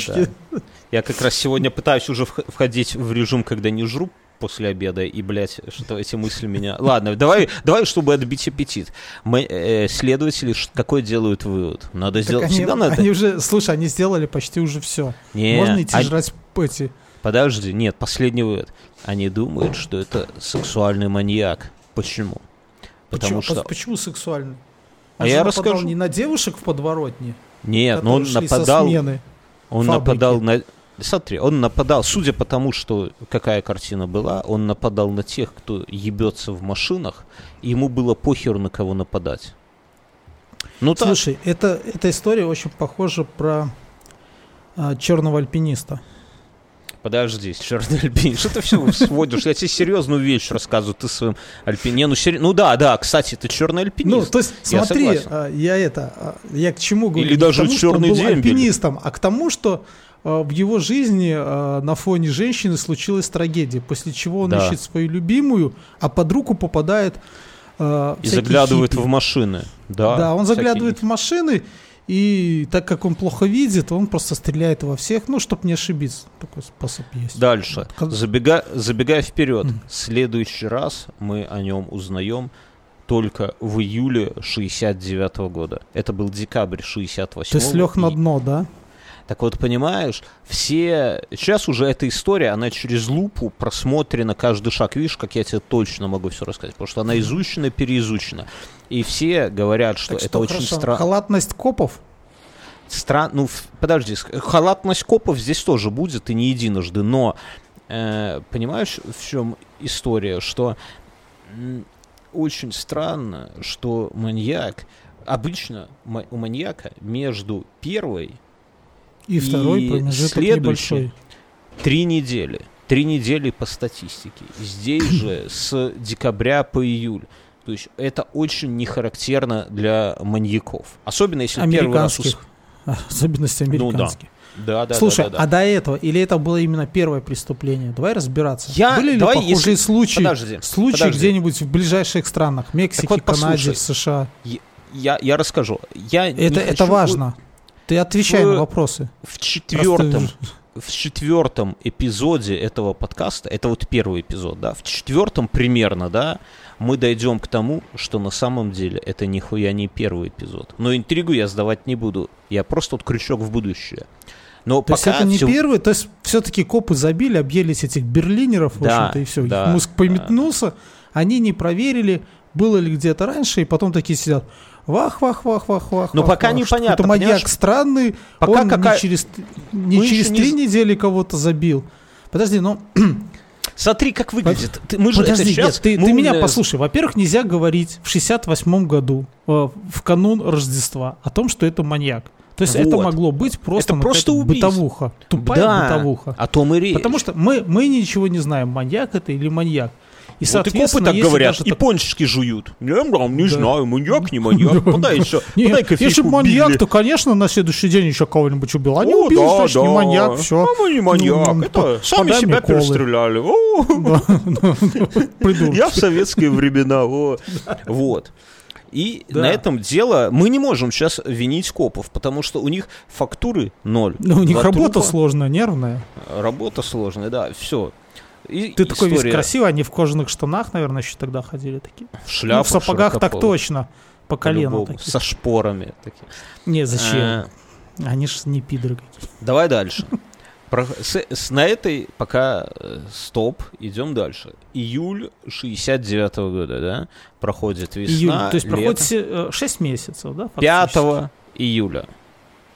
Я как раз сегодня пытаюсь уже вх- входить в режим, когда не жру после обеда, и, блядь, что эти мысли меня... Ладно, давай, давай, чтобы отбить аппетит. Мы, э, следователи, ш- какой делают вывод? Надо сделать... они, Всегда надо... они уже, слушай, они сделали почти уже все. Не, Можно идти они- жрать эти. Подожди, нет, последний вывод. Они думают, что это сексуальный маньяк. Почему? Потому почему, что... почему сексуальный? А Он же я нападал расскажу. не на девушек в подворотне, Нет, но он шли со нападал... Он фабрики. нападал на... Смотри, он нападал, судя по тому, что какая картина была, он нападал на тех, кто ебется в машинах, и ему было похер на кого нападать. Ну так, Слушай, это, эта история очень похожа про а, черного альпиниста. Подожди, черный альпин, что ты все сводишь? Я тебе серьезную вещь рассказываю, ты своим альпин... Не, ну, сери- ну да, да, кстати, ты черный Ну, альпинист. то есть, Я смотри, согласен. а, я это, а, я к чему говорю? Или даже тому, черный был дембель. альпинистом, а к тому, что а, в его жизни на фоне женщины случилась трагедия, после чего он Да. ищет свою любимую, а под руку попадает и заглядывает хиппи. в машины. Да, Да, он заглядывает в машины, и так как он плохо видит, он просто стреляет во всех, ну, чтобы не ошибиться. Такой способ есть. Дальше. Как- Забега... Забегая вперед, в следующий раз мы о нем узнаем только в июле 69 года. Это был декабрь 68 То есть лег на дно, да? Так вот, понимаешь, все... Сейчас уже эта история, она через лупу просмотрена каждый шаг. Видишь, как я тебе точно могу все рассказать, потому что она изучена, переизучена. И все говорят, что Так это очень хорошо. странно. Халатность копов? Стран... Ну, подожди, халатность копов здесь тоже будет, и не единожды, но э, понимаешь, в чем история, что очень странно, что маньяк, обычно у маньяка между первой И, второй И промежуток следующий. небольшой. три недели, три недели по статистике, здесь же с декабря по июль. То есть это очень не характерно для маньяков. Особенно если первый раз... ус- Американских. Особенности Ну да. Да, да, Слушай, да, да, да. а до этого, или это было именно первое преступление? Давай разбираться. Я- Были ли давай, похожие если- случаи, Подожди, случаи подожди. где-нибудь в ближайших странах? Мексике, вот Канаде, послушай. США. Я, я расскажу. Я Это, это хочу важно. Ты отвечай в- на вопросы. В четвертом, Просто- в четвертом эпизоде этого подкаста, это вот первый эпизод, да, в четвертом примерно, да, мы дойдем к тому, что на самом деле это нихуя не первый эпизод. Но интригу я сдавать не буду. Я просто вот крючок в будущее. Но То есть пока это не всё- первый, то есть все-таки копы забили, объелись этих берлинеров, в Да, общем-то, и все. да, Их мозг пометнулся, они не проверили, было ли где-то раньше, и потом такие сидят. Вах, вах, вах, вах, вах. Но вах, пока вах, непонятно, что-то маньяк понимаешь? странный, Пока он какая- не через, не Мы через не три з- недели кого-то забил. Подожди, ну Смотри, как выглядит. Ты- мы же это Подожди, сейчас... нет, ты, мы ты меня послушай. Во-первых, нельзя говорить в 68 году, э, в канун Рождества, о том, что это маньяк. То есть это Вот. могло быть просто, Это ну, просто какая-то убийство. бытовуха. Тупая Да, бытовуха. О том и речь. Потому что мы, мы ничего не знаем, маньяк это или маньяк. И, Вот и копы так говорят, и так- пончики жуют. Я прям не Да. знаю, маньяк, не маньяк. Подай еще, подай если бы маньяк, то, конечно, на следующий день еще кого-нибудь убил. А не О, убил, да, значит, не маньяк, все. А мы не маньяк. Ну, это по- сами себя перестреляли. Я в советские времена. Вот. И Да. на этом дело мы не можем сейчас винить копов, потому что у них фактуры ноль. Ну, у них Два работа трупа, сложная, нервная. Работа сложная, да, все. И Ты такой весь история красивый, они в кожаных штанах, наверное, еще тогда ходили такие. В Ну, шляпах, в сапогах так точно. По колено такие. Со шпорами. такие. Не, зачем? А, Они ж не пидоры какие. Давай дальше. Про- с- с- на этой пока э, стоп, идем дальше. Июль 69 года, да? Проходит весна, Июль. То есть лето. проходит 6 месяцев, да? 5 фактически? июля.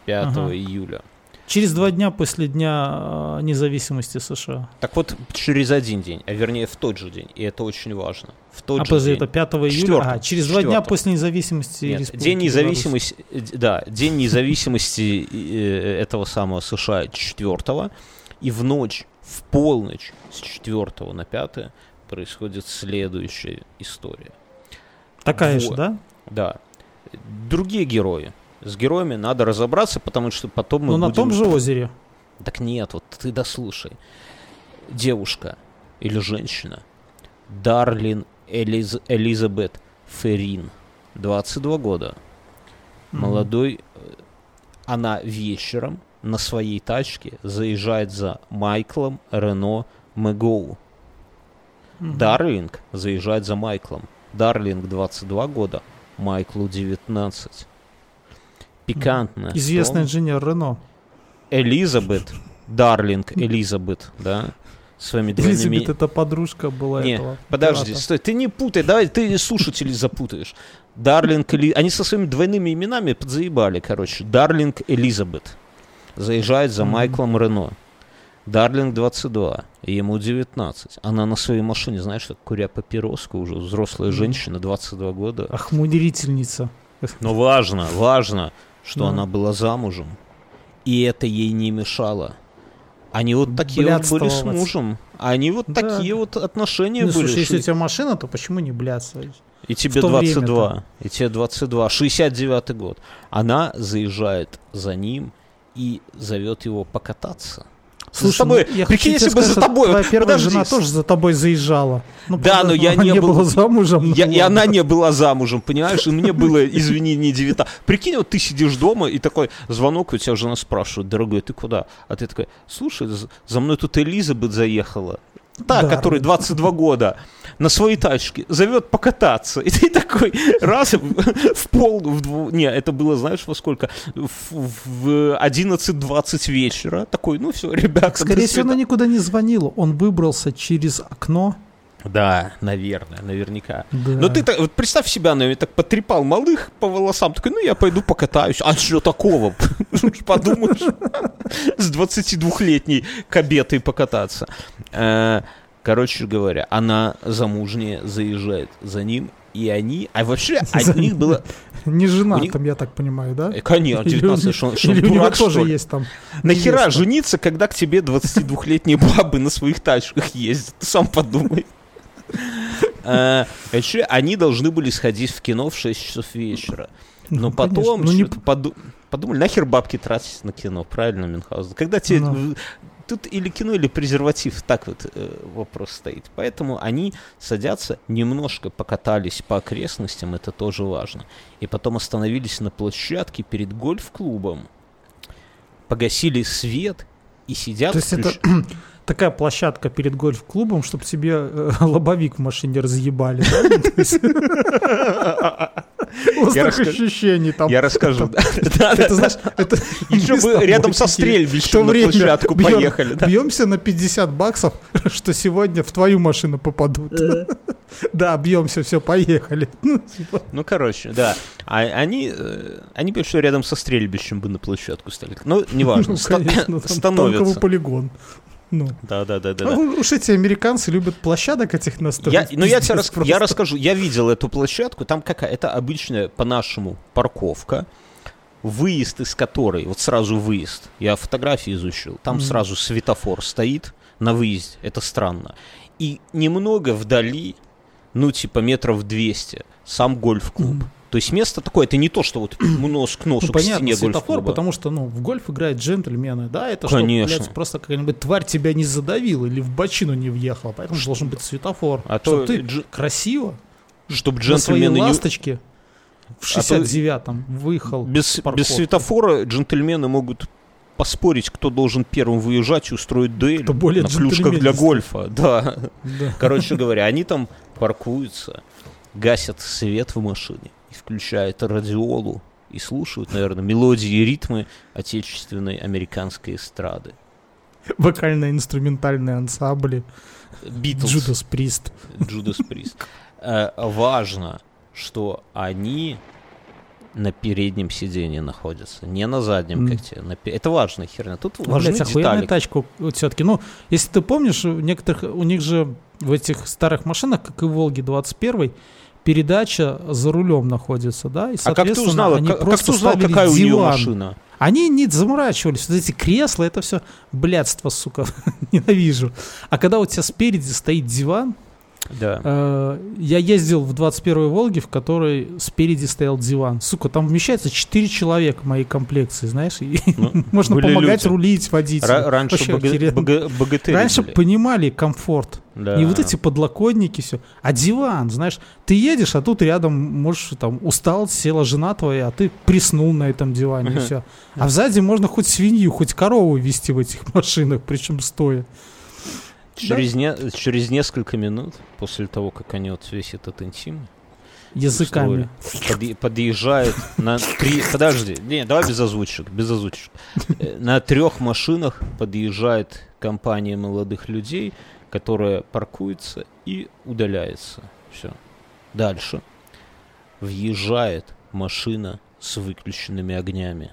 5 Ага. июля. Через два дня после дня э, независимости США. Так вот, через один день, а вернее в тот же день, и это очень важно. В тот а же подожди, день. это 5 июля? Четвёртом, А, через два дня после независимости Нет, Республики день Беларусь. независимости, э, д- да, день независимости э, этого самого США 4 и в ночь, в полночь с 4 на 5 происходит следующая история. Такая же, да? Да. Другие герои. С героями надо разобраться, потому что потом мы Ну, на будем... том же озере. Так нет, вот ты дослушай. Девушка или женщина Дарлин Элиз- Элизабет Ферин, 22 года. Мгм. Молодой, э, она вечером на своей тачке заезжает за Майклом Рено Мэгоу. Мгм. Дарлинг заезжает за Майклом. Дарлинг 22 года, Майклу 19. Пикантно. Известный том, инженер Рено. Элизабет, Дарлинг Элизабет, да, своими двойными... Элизабет это подружка была Не, этого. Подожди, пирата. стой, ты не путай, давай ты слушателей запутаешь. Дарлинг Эли... Они со своими двойными именами подзаебали, короче. Дарлинг Элизабет заезжает за. Майклом Рено. Дарлинг 22, ему 19. Она на своей машине, знаешь, так куря папироску, уже взрослая женщина, 22 года. Охмурительница. Но важно, важно, что Да. она была замужем. И это ей не мешало. Они вот такие вот были с мужем. Они вот Да. такие вот отношения Ну, были. слушай, если у тебя машина, то почему не блядствовать? И тебе то 22. время-то. И тебе 22. 69 год. Она заезжает за ним и зовет его покататься. Слушай, тобой- ну, я прикинь, если бы за сказать, тобой- Твоя первая подожди, жена с- тоже за тобой заезжала. Ну, Да, правда, но я она не был- была замужем. ну Я- и она не была замужем, понимаешь? И мне было, извини, не 9. Прикинь, вот ты сидишь дома, и такой звонок, у тебя жена спрашивает, дорогой, ты куда? А ты такой, слушай, за мной тут Элизабет заехала. Та, Да, которой да. 22 года. на своей тачке зовет покататься. И ты такой раз в пол, в дву... не, это было, знаешь, во сколько? В, в 11.20 вечера. Такой, ну все, ребят. Скорее всего, она никуда не звонила. Он выбрался через окно да, наверное, наверняка. Да. Но ты так, вот представь себя, наверное, так потрепал малых по волосам, такой, ну я пойду покатаюсь. А что такого? Подумаешь, с 22-летней кабетой покататься. Э, короче говоря, она замужняя заезжает за ним, и они, а вообще от них было... Не жена них... там, я так понимаю, да? Э, конечно, 19 что, что Или дурак, тоже что есть там. Нахера жениться, когда к тебе 22-летние бабы на своих тачках ездят? Ты сам подумай. Э, они должны были сходить в кино в 6 часов вечера. Но ну, потом ну, не... подумали, нахер бабки тратить на кино, правильно, Мюнхгаузен? Когда тебе... Ну. Тут или кино, или презерватив, так вот э, вопрос стоит. Поэтому они садятся, немножко покатались по окрестностям, это тоже важно. И потом остановились на площадке перед гольф-клубом, погасили свет и сидят... То есть это такая площадка перед гольф-клубом, чтобы тебе э, лобовик в машине разъебали, Острых ощущений там. Я расскажу. Это, знаешь, это... Еще бы рядом со стрельбищем на площадку поехали. Бьемся на 50 баксов, что сегодня в твою машину попадут. Да, бьемся, все, поехали. Ну, типа. ну, короче, да. А они, э, они больше рядом со стрельбищем бы на площадку стали. Ну, неважно, ну, становятся. полигон. Ну. Да, да, да, да. А уж эти американцы любят площадок этих настроить. Я, ну, я тебе рас, я расскажу. Я видел эту площадку. Там какая? Это обычная, по-нашему, парковка выезд из которой, вот сразу выезд, я фотографии изучил, там mm-hmm. сразу светофор стоит на выезде, это странно. И немного вдали, ну, типа метров 200, сам гольф-клуб. Mm-hmm. То есть место такое, это не то, что вот нос к носу ну, к понятно, стене светофор, потому что, ну, в гольф играют джентльмены, да, это Конечно. что, блядь, просто какая-нибудь тварь тебя не задавила или в бочину не въехала, поэтому что? должен быть светофор. А чтобы то ты дж... красиво, чтобы джентльмены на ласточки в 69-м а выехал без, без светофора джентльмены могут поспорить, кто должен первым выезжать и устроить дуэль кто более на клюшках для гольфа. Да. да. Короче говоря, они там паркуются, гасят свет в машине включают радиолу и слушают, наверное, мелодии и ритмы отечественной американской эстрады. Вокально-инструментальные ансамбли. Битлз. Джудас Прист. Джудас Прист. Важно, что они на переднем сиденье находятся, не на заднем, как тебе. На, это важная херня. Тут ну, важны Блядь, детали. тачку вот все-таки. Ну, если ты помнишь, у некоторых, у них же в этих старых машинах, как и в Волге 21 передача за рулем находится, да, и, а как ты узнала, они как, просто как ты узнал, какая диван. у нее машина? Они не заморачивались, вот эти кресла, это все блядство, сука, ненавижу. А когда у тебя спереди стоит диван, да. Э, я ездил в 21-й Волге, в которой спереди стоял диван. Сука, там вмещается 4 человека моей комплекции, знаешь, и ну, можно помогать люди. рулить, водить. раньше бога- Раньше понимали комфорт. Да. Не вот эти подлокотники, все. А диван, знаешь, ты едешь, а тут рядом, можешь, там, устал, села жена твоя, а ты приснул на этом диване, и все. А сзади можно хоть свинью, хоть корову вести в этих машинах, причем стоя. Через, да? не, через несколько минут после того, как они вот весь этот интим языками под, подъезжает на три... Подожди, не, давай без озвучек, без озвучек. Э, на трех машинах подъезжает компания молодых людей, которая паркуется и удаляется. Все. Дальше. Въезжает машина с выключенными огнями.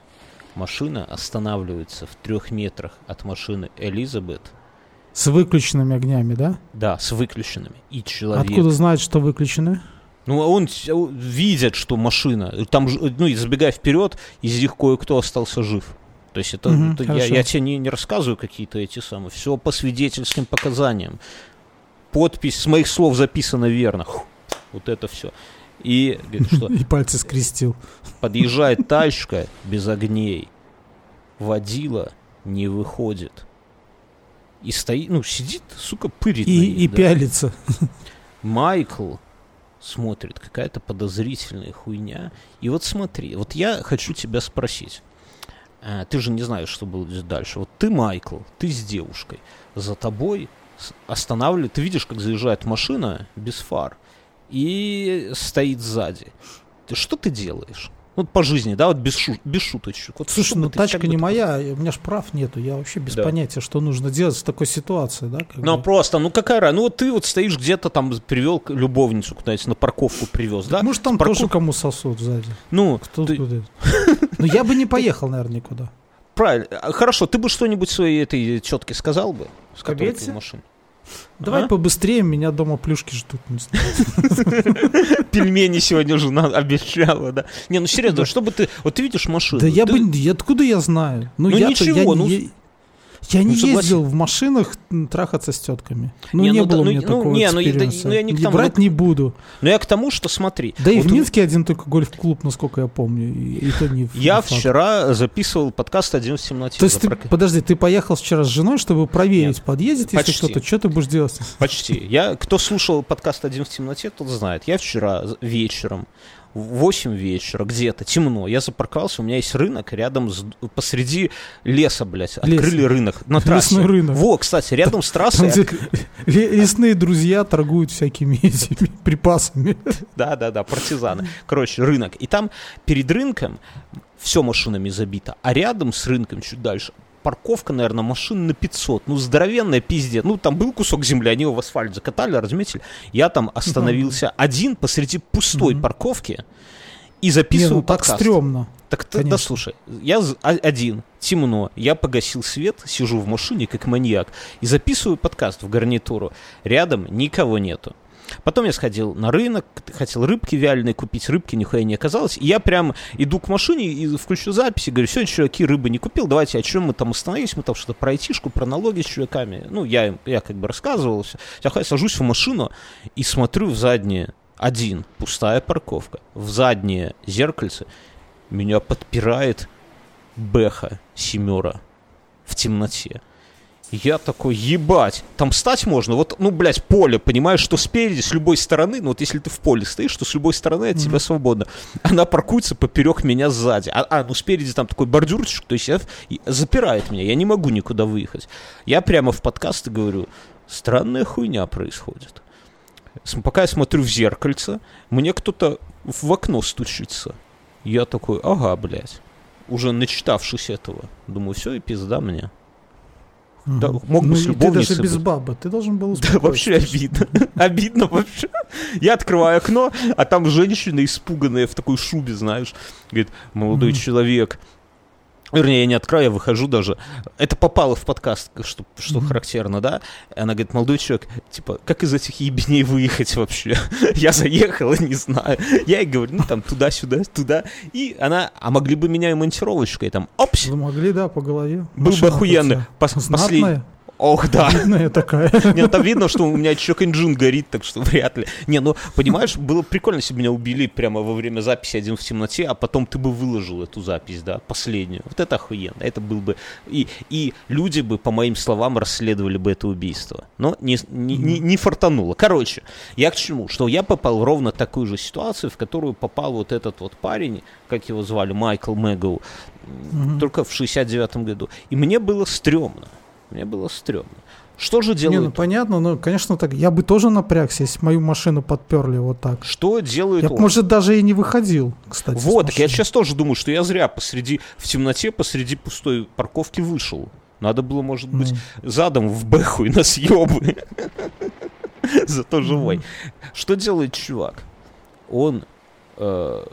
Машина останавливается в трех метрах от машины Элизабет – с выключенными огнями, да? Да, с выключенными. И человек... Откуда знает, что выключены? Ну, он видит, что машина. Там, ну, и забегая вперед, из них кое-кто остался жив. То есть это, угу, это я, я тебе не, не рассказываю какие-то эти самые. Все по свидетельским показаниям. Подпись с моих слов записана верно. Вот это все. И, говорит, что и пальцы скрестил. Подъезжает тачка без огней. Водила не выходит и стоит, ну, сидит, сука, пырит. И, ней, и да. пялится. Майкл смотрит, какая-то подозрительная хуйня. И вот смотри, вот я хочу тебя спросить. А, ты же не знаешь, что будет дальше. Вот ты, Майкл, ты с девушкой. За тобой останавливает, ты видишь, как заезжает машина без фар и стоит сзади. Ты, что ты делаешь? Вот по жизни, да, вот без, шу- без шуточек. Вот Слушай, ну тачка не моя, у меня ж прав нету, я вообще без Да. понятия, что нужно делать в такой ситуации, да? Ну, бы. просто, ну какая разница? Ну, вот ты вот стоишь где-то там, привел любовницу куда-нибудь на парковку привез, да? Может, там Парков- тоже кому сосут сзади. Ну, Кто ты-? Ну, я бы не поехал, наверное, никуда. правильно. А, Хорошо, ты бы что-нибудь своей этой тетке сказал бы? С которой ты в машине? Давай А? побыстрее, меня дома плюшки ждут. Пельмени сегодня жена обещала, да? Не, ну серьезно, что бы ты... Вот ты видишь машину. Да я бы... Откуда я знаю? Ну, я ничего, я, ну, не- ну, согласен. ездил в машинах трахаться с тетками. Ну, Не, не, ну, да, было у ну, меня ну, такого не, ну, и- да, ну, я не к И тому, Брать ну, не буду. Но я к тому, что смотри. Да и вот в у- Минске один только гольф-клуб, насколько я помню. И, и то не в- Я не вчера записывал подкаст «Один в темноте». То есть ты, подожди, ты поехал вчера с женой, чтобы проверить, Нет, подъедет, если что-то, что ты будешь делать? Почти. Я, кто слушал подкаст «Один в темноте», тот знает. Я вчера вечером, в 8 вечера, где-то, темно, я запарковался, у меня есть рынок рядом, с, посреди леса, блядь, открыли рынок на трассе. Лесной рынок. Во, кстати, рядом с Там, трассой, где ле- лесные друзья торгуют всякими этими припасами. да-да-да, партизаны. Короче, рынок. И там перед рынком все машинами забито, а рядом с рынком чуть дальше парковка, наверное, машин на 500. Ну, здоровенная пиздец. Ну, там был кусок земли, они его в асфальт закатали, разметили. Я там остановился один посреди пустой Мгм. парковки и Не, записываю ну так подкаст. стрёмно. Так ты, да слушай, я а- один, темно, я погасил свет, сижу в машине как маньяк и записываю подкаст в гарнитуру. Рядом никого нету. Потом я сходил на рынок, хотел рыбки вяленой купить, рыбки нихуя не оказалось. И я прям иду к машине и включу и говорю, сегодня чуваки рыбы не купил, давайте, о чем мы там остановились, мы там что-то про айтишку, про налоги с чуваками. Ну, я, я как бы рассказывал все. Я сажусь в машину и смотрю в заднее, один, пустая парковка, в заднее зеркальце меня подпирает Бэха семера в темноте. Я такой, ебать, там стать можно, вот, ну, блядь, поле, понимаешь, что спереди, с любой стороны, ну, вот если ты в поле стоишь, то с любой стороны от тебя Мгм. свободно. Она паркуется поперек меня сзади. А, а, ну, спереди там такой бордюрчик, то есть я, запирает меня, я не могу никуда выехать. Я прямо в подкасты говорю, странная хуйня происходит. Пока я смотрю в зеркальце, мне кто-то в окно стучится. Я такой, ага, блядь. Уже начитавшись этого. Думаю, все, и пизда мне. Да, мог бы ну, с и ты даже без быть. бабы, ты должен был Да, вообще обидно. Обидно вообще. Я открываю окно, а там женщина испуганная в такой шубе, знаешь. Говорит, молодой человек. Вернее, я не открою, я выхожу даже. Это попало в подкаст, что, что Мгм. характерно, да? И она говорит, молодой человек, типа, как из этих ебеней выехать вообще? я заехала, не знаю. Я ей говорю, ну там туда-сюда, туда. И она, а могли бы меня и монтировочкой там, опс, Вы могли, да, по голове. был бы охуенный. Пос- послед- Ох, да. видная такая. Нет, там видно, что у меня чок инжин горит, так что вряд ли. Не, ну, понимаешь, было прикольно, если бы меня убили прямо во время записи «Один в темноте», а потом ты бы выложил эту запись, да, последнюю. Вот это охуенно. Это был бы... И, и люди бы, по моим словам, расследовали бы это убийство. Но не, не, не, не фартануло. Короче, я к чему? Что я попал в ровно такую же ситуацию, в которую попал вот этот вот парень, как его звали, Майкл Мэгоу, Мгм. только в 69-м году. И мне было стрёмно. Мне было стрёмно. Что же Не, делают ну понятно, но, конечно, так. Я бы тоже напрягся, если мою машину подперли вот так. Что делает Я, он? может, даже и не выходил, кстати. вот, я сейчас тоже думаю, что я зря посреди, в темноте посреди пустой парковки вышел. Надо было, может быть, Ну, задом в бэху и на съебы. Зато живой. Что делает чувак? Он э,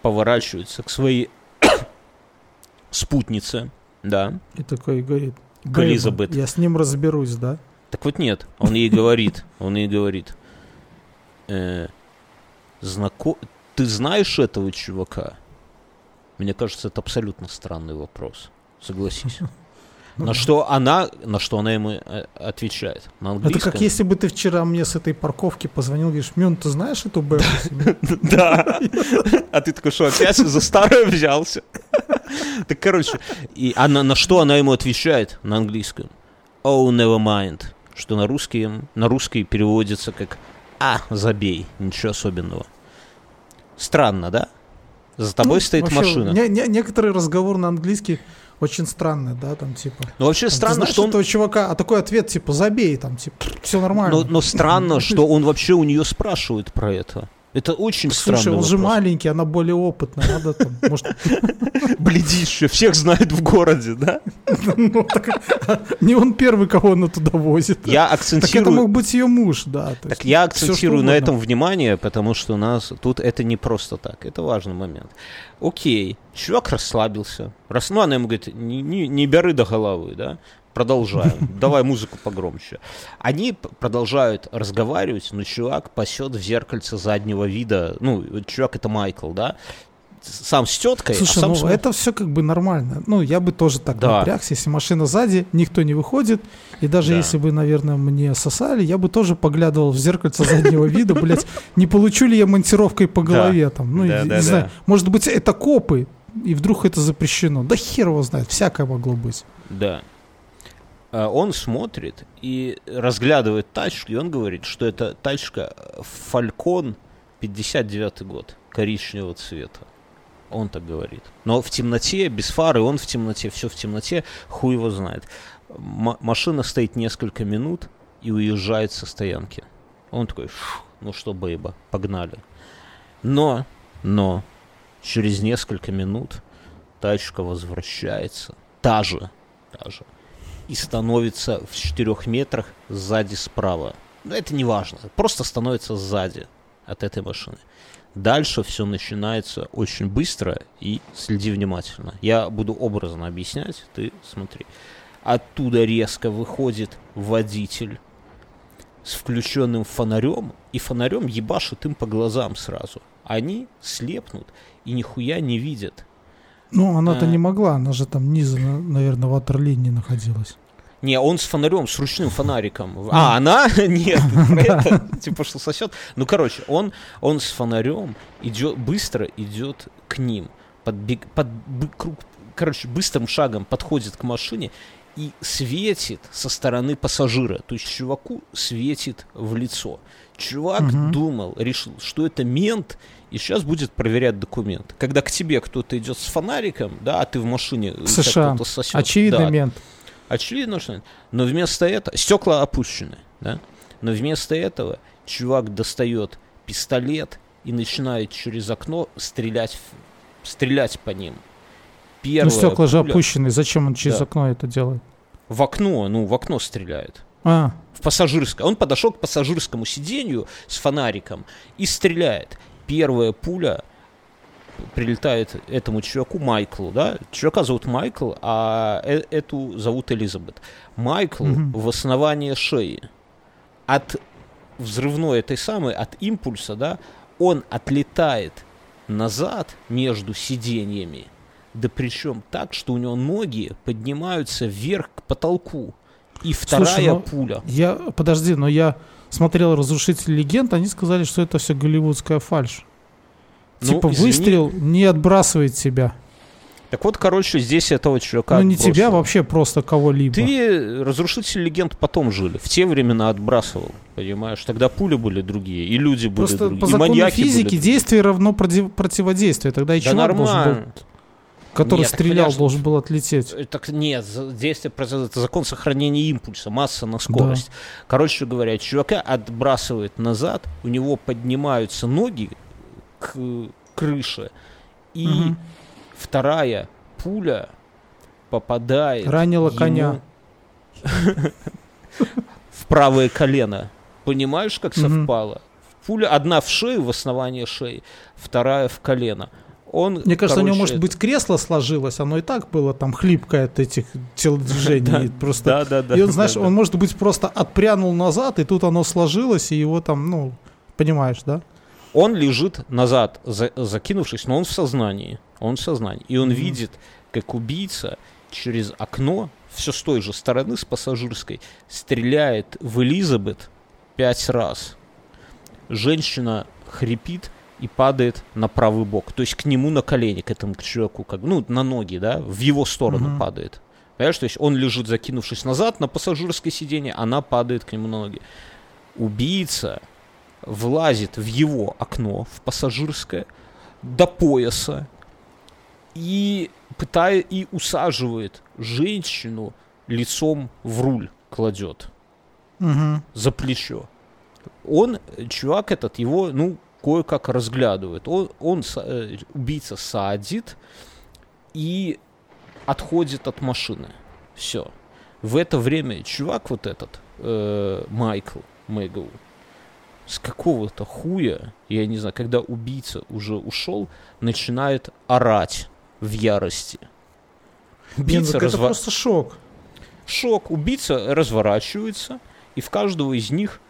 поворачивается к своей спутнице, да, И такой говорит. К «Бэйба, Элизабет. Я с ним разберусь, да? Так вот нет, он ей говорит, он ей говорит, э, знако... ты знаешь этого чувака? Мне кажется, это абсолютно странный вопрос. Согласись. Ну На что она, на что она ему э, отвечает? На Это как если бы ты вчера мне с этой парковки позвонил, говоришь, Мюн, ты знаешь эту себе?» Да. А ты такой, что опять за старое взялся? Так, короче, и она, на что она ему отвечает на английском? Oh, never mind. Что на русский, на русский переводится как «А, забей, ничего особенного». Странно, да? За тобой Ну, стоит вообще, машина. не- не- некоторый разговор на английский очень странный, да, там типа. Ну, вообще там, странно, знаешь что он... этого чувака, а такой ответ типа забей, там типа все нормально. Но, но странно, что он вообще у нее спрашивает про это. Это очень Слушай, странный он же вопрос. маленький, она более опытная, надо там, может, Бледище, всех знает в городе, да? ну, так, а, не он первый, кого она туда возит. Я Так это акцентирую... мог быть ее муж, да. Так есть я акцентирую на угодно. этом внимание, потому что у нас тут это не просто так. Это важный момент. Окей, чувак расслабился. Рас... Ну, она ему говорит, не, не, не бери до головы, да? Продолжаем. Давай музыку погромче. Они продолжают разговаривать, но чувак пасет в зеркальце заднего вида. Ну, чувак это Майкл, да? Сам с теткой, Слушай, а сам ну с- это все как бы нормально. Ну, я бы тоже так Да. напрягся, если машина сзади, никто не выходит. И даже Да. если бы, наверное, мне сосали, я бы тоже поглядывал в зеркальце заднего вида, блядь, не получу ли я монтировкой по голове там. Ну, не знаю, может быть, это копы, и вдруг это запрещено. Да хер его знает, всякое могло быть. Да. А Он смотрит и разглядывает тачку, и он говорит, что это тачка Falcon 59 год, коричневого цвета. Он так говорит. Но в темноте, без фары, он в темноте, все в темноте, хуй его знает. М- машина стоит несколько минут и уезжает со стоянки. Он такой, «Фу, ну что, бейба, погнали. Но, но, через несколько минут тачка возвращается, та же, та же, и становится в четырех метрах сзади справа. Но это не важно, просто становится сзади от этой машины. Дальше все начинается очень быстро и следи внимательно. Я буду образно объяснять, ты смотри. Оттуда резко выходит водитель с включенным фонарем, и фонарем ебашит им по глазам сразу. Они слепнут и нихуя не видят. Ну, она-то А. не могла, она же там низа, на- наверное, ватерлинии находилась. Не, он с фонарем, с ручным фонариком. А, она? Нет, это, типа что сосет. Ну, короче, он, он с фонарем идет, быстро идет к ним. Подбег, под, круг, короче, быстрым шагом подходит к машине и светит со стороны пассажира. То есть чуваку светит в лицо. Чувак Мгм. думал, решил, что это мент, и сейчас будет проверять документы. Когда к тебе кто-то идет с фонариком, да, а ты в машине В США. сосет. Очевидный да, мент. Очевидно, что... Но вместо этого... Стекла опущены, да? Но вместо этого чувак достает пистолет и начинает через окно стрелять, стрелять по ним. Первая Ну, стекла же пуля опущены, зачем он через Да. окно это делает? В окно, ну, в окно стреляет. А, В пассажирское. Он подошел к пассажирскому сиденью с фонариком и стреляет. Первая пуля прилетает этому чуваку Майклу, да? Чувака зовут Майкл, а э- эту зовут Элизабет. Майкл Мгм. в основание шеи. От взрывной этой самой, от импульса, да, он отлетает назад между сиденьями. Да причем так, что у него ноги поднимаются вверх к потолку. И вторая Слушай, ну, пуля. я, подожди, но я смотрел «Разрушитель легенд», они сказали, что это все голливудская фальшь. Ну, типа извини. выстрел не отбрасывает тебя. Так вот, короче, здесь этого чувака ну не отбросило. тебя, вообще просто кого-либо. Ты разрушитель легенд потом жили. В те времена отбрасывал. Понимаешь? Тогда пули были другие, и люди были Просто другие, по и закону маньяки физики были. действие равно против- противодействию. Тогда и Да чувак должен был, который Нет, так стрелял, понимаешь, должен был отлететь. Э, Так нет, действие произойдет. Это закон сохранения импульса, масса на скорость. Короче говоря, чувака отбрасывает назад, у него поднимаются ноги к крыше, и Мгм. вторая пуля попадает Ранила ему коня. в правое колено. Понимаешь, как совпало? Пуля одна в шею, в основание шеи, вторая в колено. Он, Мне кажется, у него, короче, может быть, кресло сложилось, оно и так было там хлипкое от этих телодвижений. и просто... Да, да, да. и он, знаешь, да, он, может быть, просто отпрянул назад, и тут оно сложилось, и его там, ну, понимаешь, да? Он лежит назад, за- закинувшись, но он в сознании. Он в сознании. И он Мгм. видит, как убийца через окно, все с той же стороны, с пассажирской, стреляет в Элизабет пять раз. Женщина хрипит и падает на правый бок. То есть к нему на колени, к этому к чуваку, как, ну, на ноги, да, в его сторону Мгм. падает. Понимаешь, то есть он лежит, закинувшись назад на пассажирское сиденье, она падает к нему на ноги. Убийца влазит в его окно, в пассажирское, до пояса и пытает и усаживает женщину лицом в руль кладет Мгм. за плечо. Он, чувак этот, его, ну, кое-как разглядывает. Он, он э, убийца садит и отходит от машины. Все. В это время чувак вот этот, э, Майкл Мэгоу, с какого-то хуя, я не знаю, когда убийца уже ушел, начинает орать в ярости. Ну Убийца так это разва- просто шок. Шок. Убийца разворачивается, и в каждого из них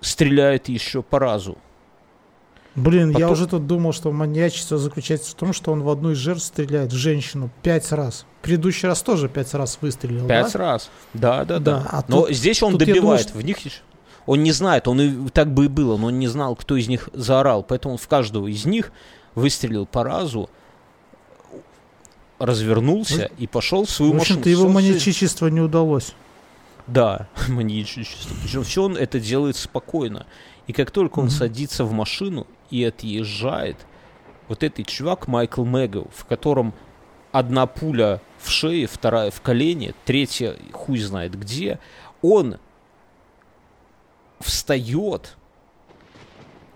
стреляет еще по разу. Блин, я Потом- уже тут думал, что маньячество заключается в том, что он в одну из жертв стреляет в женщину пять раз. В предыдущий раз тоже пять раз выстрелил, Пять да? раз. Да, да, да. Да, а но тут- здесь он тут я добивает. думал, В них ещё- он не знает, он и так бы и было, но он не знал, кто из них заорал. Поэтому он в каждого из них выстрелил по разу, развернулся и пошел в свою В машину. общем-то, его маньячичество не удалось. Да, маньячничество. Причем все он это делает спокойно. И как только он садится в машину и отъезжает, вот этот чувак Майкл Мэгоу, в котором одна пуля в шее, вторая в колене, третья хуй знает где, он встает.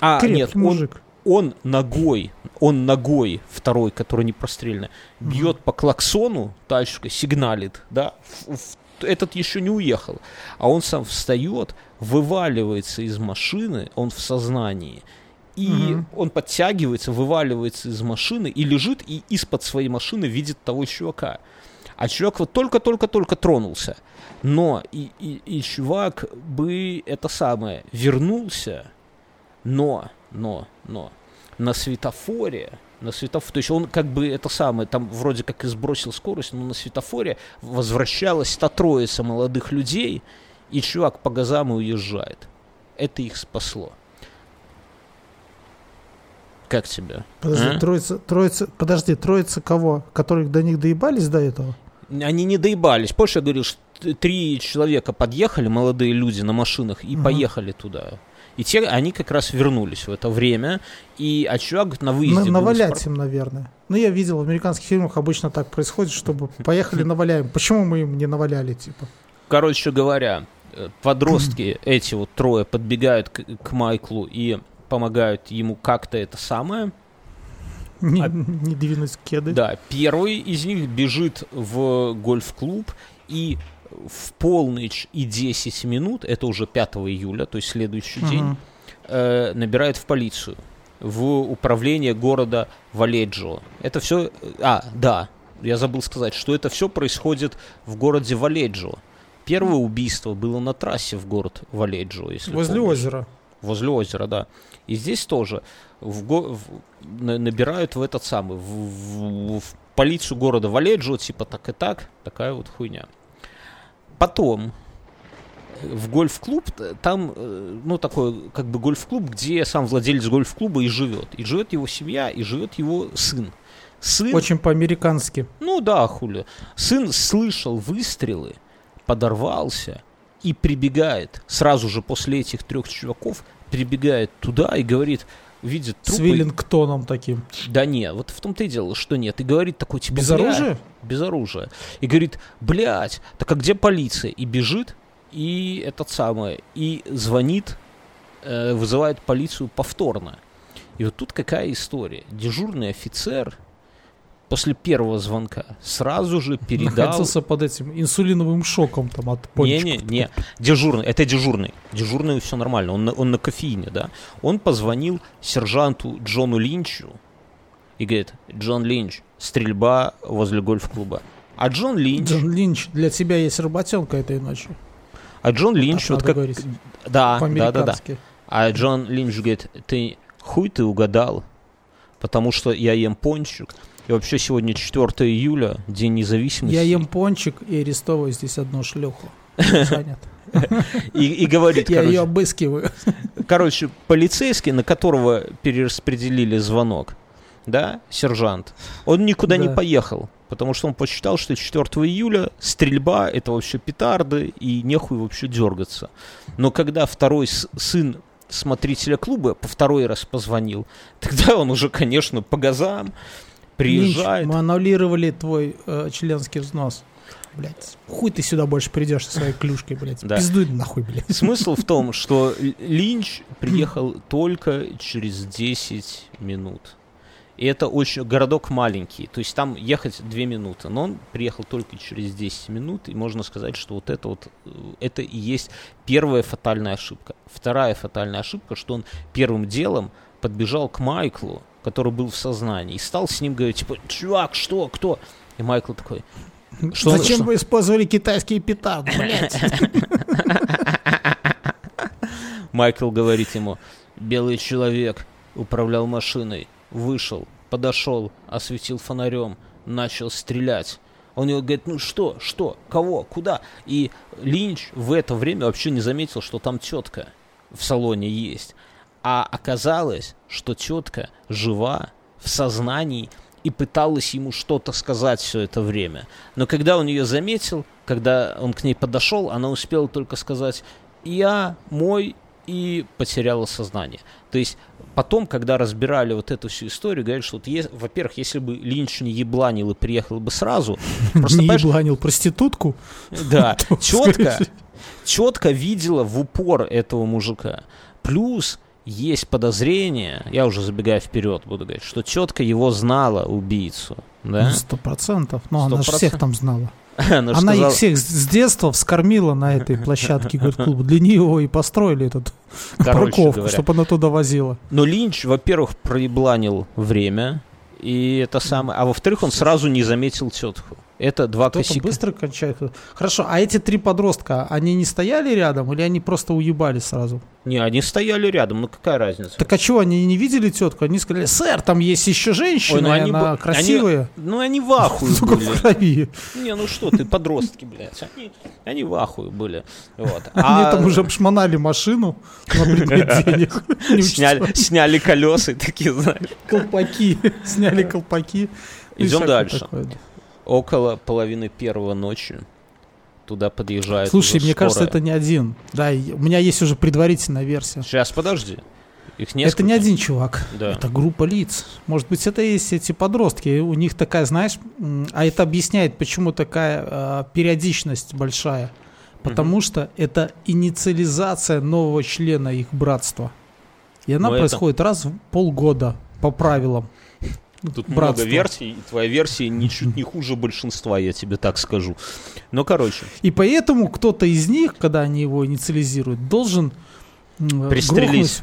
А, Крепкий нет, он, мужик. он ногой, он ногой, второй, который не прострельный, бьет по клаксону, тачка сигналит, да, в- в- этот еще не уехал, а он сам встает, вываливается из машины, он в сознании, и Мгм. он подтягивается, вываливается из машины и лежит, и из-под своей машины видит того чувака. А чувак вот только-только-только тронулся. Но и, и, и чувак бы это самое вернулся, но, но, но на светофоре, на светофоре, то есть он как бы это самое, там вроде как и сбросил скорость, но на светофоре возвращалась та троица молодых людей, и чувак по газам и уезжает. Это их спасло. Как тебе? Подожди, А? троица, троица, подожди, троица кого? Которых до них доебались до этого? Они не доебались. Я говорил, что три человека подъехали, молодые люди на машинах, и Мгм. поехали туда. И те, они как раз вернулись в это время, и а чувак на выезде... На- навалять испор- им, наверное. Ну, я видел, в американских фильмах обычно так происходит, чтобы поехали наваляем. Почему мы им не наваляли, типа? Короче говоря, э, подростки, эти вот трое, подбегают к, к Майклу и помогают ему как-то это самое. Не, А- не двинуть кеды. Да, первый из них бежит в гольф-клуб и в полночь и 10 минут, это уже 5 июля, то есть следующий Мгм. день, э, набирает в полицию, в управление города Валеджио. Это все... А, да, я забыл сказать, что это все происходит в городе Валеджио. Первое убийство было на трассе в город Валеджио, если Возле помнишь. озера. Возле озера, да. И здесь тоже в в- на- набирают в этот самый, в, в- в полицию города Валеджио, типа так и так, такая вот хуйня. Потом э, в гольф-клуб, т- там, э, ну, такой, как бы гольф-клуб, где сам владелец гольф-клуба и живет. И живет его семья, и живет его сын. Сын, Очень по-американски. ну да, хули. Сын слышал выстрелы, подорвался и прибегает, сразу же после этих трех чуваков, прибегает туда и говорит, видит С трупы. Виллингтоном таким. Да нет, вот в том-то и дело, что нет. И говорит такой, типа, Без оружия? Без оружия. И говорит, блядь, так а где полиция? И бежит, и этот самый, и звонит, э, вызывает полицию повторно. И вот тут какая история. Дежурный офицер после первого звонка сразу же передал... Находился под этим инсулиновым шоком там от пончиков. Не-не-не, дежурный, это дежурный. Дежурный все нормально, он на, он на кофеине, да. Он позвонил сержанту Джону Линчу и говорит, Джон Линч, стрельба возле гольф-клуба. А Джон Линч, Джон Линч, для тебя есть работенка этой ночью. а Джон Линч, Так вот как... говорить. Да, да, да, да. А Джон Линч говорит, ты хуй ты угадал, потому что я ем пончик. И вообще сегодня 4 июля, День независимости. Я ем пончик и арестовываю здесь одну шлюху. Занят. И, и говорит, Я короче, ее обыскиваю. Короче, полицейский, на которого перераспределили звонок, да, сержант, он никуда не Да. поехал, потому что он посчитал, что 4 июля стрельба это вообще петарды и нехуй вообще дергаться. Но когда второй сын смотрителя клуба по второй раз позвонил, тогда он уже, конечно, по газам приезжает. Линч, мы аннулировали твой э, членский взнос. Блять, хуй ты сюда больше придешь со своей клюшкой, блядь. Да. Пиздуй нахуй, блядь. Смысл в том, что Линч приехал только через 10 минут. И это очень городок маленький, то есть там ехать 2 минуты, но он приехал только через 10 минут, и можно сказать, что вот это вот, э, это и есть первая фатальная ошибка. Вторая фатальная ошибка, что он первым делом подбежал к Майклу, который был в сознании, и стал с ним говорить, типа, чувак, что, кто? И Майкл такой, что он- Зачем что- вы использовали китайский питан, блядь? Майкл говорит ему, белый человек управлял машиной, вышел, подошел, осветил фонарем, начал стрелять. Он ему говорит, ну что, что, кого, куда? И Линч в это время вообще не заметил, что там тетка в салоне есть. А оказалось, что тетка жива, в сознании, и пыталась ему что-то сказать все это время. Но когда он ее заметил, когда он к ней подошел, она успела только сказать «я, мой» и потеряла сознание. То есть потом, когда разбирали вот эту всю историю, говорят, что, вот е- во-первых, если бы Линч не ебланил и приехал бы сразу, просто, Не ебланил проститутку. да, четко, четко видела в упор этого мужика. Плюс есть подозрение, я уже забегая вперед буду говорить, что четко его знала убийцу. Да? Ну, Сто процентов. Но она же 100%. всех там знала. Она Она сказала- их всех с детства вскормила на этой площадке говорит, клуба. Для нее и построили этот Короче парковку, говоря. чтобы она туда возила. Но Линч, во-первых, проебланил время, и это самое. А во-вторых, он сразу не заметил тетку. Это два Кто-то косяка. быстро кончает. Хорошо, а эти три подростка, они не стояли рядом или они просто уебали сразу? Не, они стояли рядом, ну какая разница? Так а чего, они не видели тетку? Они сказали, сэр, там есть еще женщина, Ой, ну они она бы- красивая. Ну они в ахуе Сука, были. в крови. Не, ну что ты, подростки, блядь. Они, они в ахуе были. Вот. Они А там уже обшмонали машину на предмет денег. Не сняли, сняли колеса и такие, знаешь. колпаки. Сняли колпаки. Идем дальше. такое. Около половины первого ночи туда подъезжает Слушай, мне кажется, скорая. это не один. Да, у меня есть уже предварительная версия. Сейчас, подожди. Их несколько. Это не один чувак. Да. Это группа лиц. Может быть, это есть эти подростки. У них такая, знаешь, а это объясняет, почему такая э, периодичность большая. Потому что это инициализация нового члена их братства. И она Но это- происходит раз в полгода по правилам. Тут Братство. много версий, и твоя версия ничуть не хуже большинства, я тебе так скажу. Ну, короче, И поэтому кто-то из них, когда они его инициализируют, должен м, Пристрелить.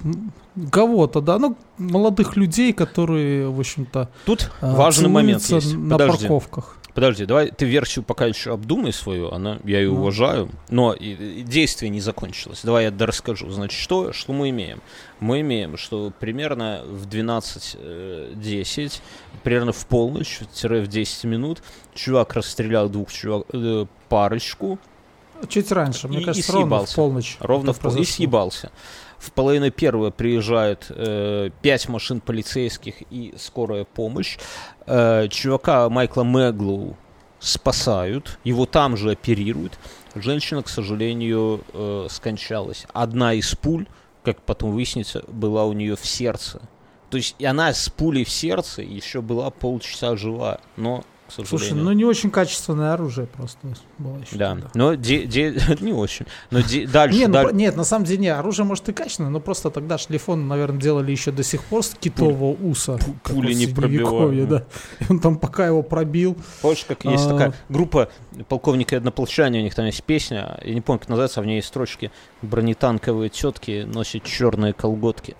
кого-то, да, ну, молодых людей, которые, в общем-то, тут а, важный момент есть. на Подожди, парковках. Подожди, давай ты версию пока еще обдумай свою, она, я ее Ну. уважаю, но и- и действие не закончилось. Давай я расскажу. Значит, что, что мы имеем? Мы имеем, что примерно в 12.10, примерно в полночь, тире в 10 минут, чувак расстрелял двух чувак, э, парочку, Чуть раньше, мне И- и кажется, ровно в съебался. полночь. Ровно в пол... и съебался. В половину первого приезжает э, пять машин полицейских и скорая помощь. Э, чувака Майкла Мэглоу спасают, его там же оперируют. Женщина, к сожалению, э, скончалась. Одна из пуль, как потом выяснится, была у нее в сердце. То есть и она с пулей в сердце еще была полчаса жива, но, сожалению... Слушай, ну не очень качественное оружие просто было еще. да, тогда. но де- де- не очень. Но де- дальше, Не, ну, даль- нет, на самом деле не, оружие может и качественное, но просто тогда шлифон, наверное, делали еще до сих пор с китового уса. пули вот не пробивают. Да. И он там пока его пробил. Помнишь, как есть А. такая группа полковника и однополчане, у них там есть песня, я не помню, как называется, а в ней есть строчки «Бронетанковые тетки носят черные колготки».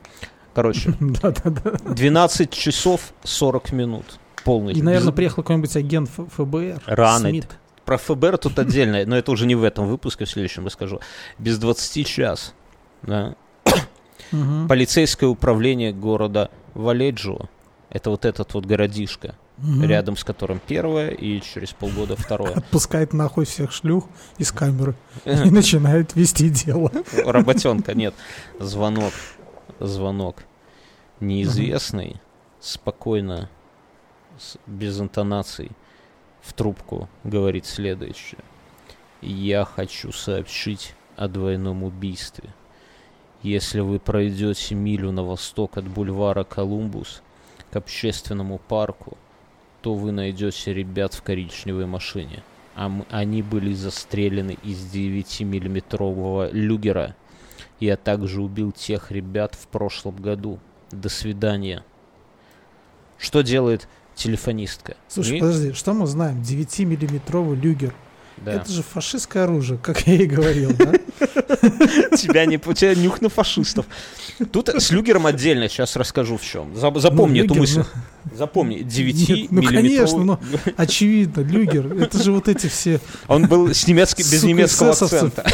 Короче, Да-да-да. 12 часов 40 минут. Полный. И, наверное, приехал какой-нибудь агент ФБР. Рано. Смит. Про ФБР тут отдельно, но это уже не в этом выпуске, в следующем расскажу. Без 20 час. Да. Мгм. Полицейское управление города Валеджио. Это вот этот вот городишко, Мгм. рядом с которым первое и через полгода второе. Отпускает нахуй всех шлюх из камеры и начинает вести дело. Работенка, нет. Звонок. Звонок. Неизвестный, спокойно, без интонаций, в трубку говорит следующее. Я хочу сообщить о двойном убийстве. Если вы пройдете милю на восток от бульвара Колумбус к общественному парку, то вы найдете ребят в коричневой машине. А м- они были застрелены из 9-миллиметрового люгера. Я также убил тех ребят в прошлом году. До свидания. Что делает телефонистка? Слушай, И- подожди, что мы знаем? 9-миллиметровый люгер. да. Это же фашистское оружие, как я и говорил, да? тебя не тебя нюх на фашистов. Тут с люгером отдельно, сейчас расскажу в чем. Запомни Ну, эту мысль. Запомни, 9 Нет, ну, конечно, ну, Очевидно, люгер. Это же вот эти все... Он был с немецкой, без немецкого акцента.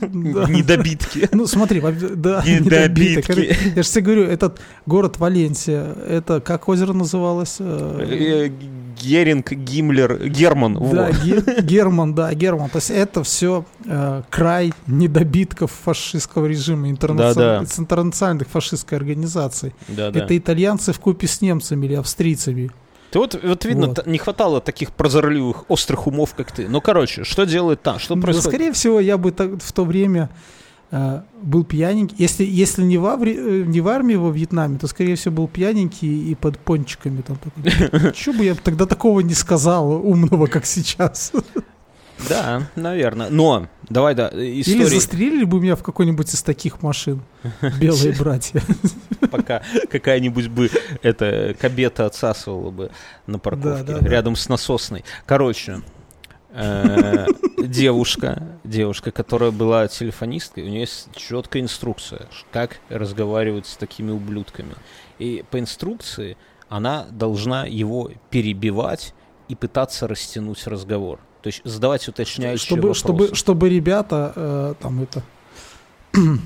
Недобитки. Ну, смотри, да, Недобитки. Я же тебе говорю, этот город Валенсия, это как озеро называлось? Э, Э, Геринг, Гиммлер, Герман. Да, Герман, да, Герман. То есть это все край недобитков фашистского режима, интернациональных фашистской организаций. Да, да. Это итальянцы в купе с немцами или австрийцами. Ты вот, вот видно, Вот. не хватало таких прозорливых, острых умов, как ты. Ну, короче, что делает там? Что Да, происходит? скорее всего, я бы так- в то время э, был пьяненький. Если, если не, в аври- э, не в армии во Вьетнаме, то, скорее всего, был пьяненький и под пончиками. Там, Чего бы я тогда такого не сказал, умного, как сейчас? Да, наверное. Но, давай, да, э, Или застрелили бы меня в какой-нибудь из таких машин. Белые братья. пока какая-нибудь бы это кабета отсасывала бы на парковке рядом с насосной. Короче, э, девушка, девушка, которая была телефонисткой, у нее есть четкая инструкция, как разговаривать с такими ублюдками. И по инструкции она должна его перебивать и пытаться растянуть разговор. То есть задавать уточняющие Чтобы, вопросы. чтобы, чтобы ребята э, там это...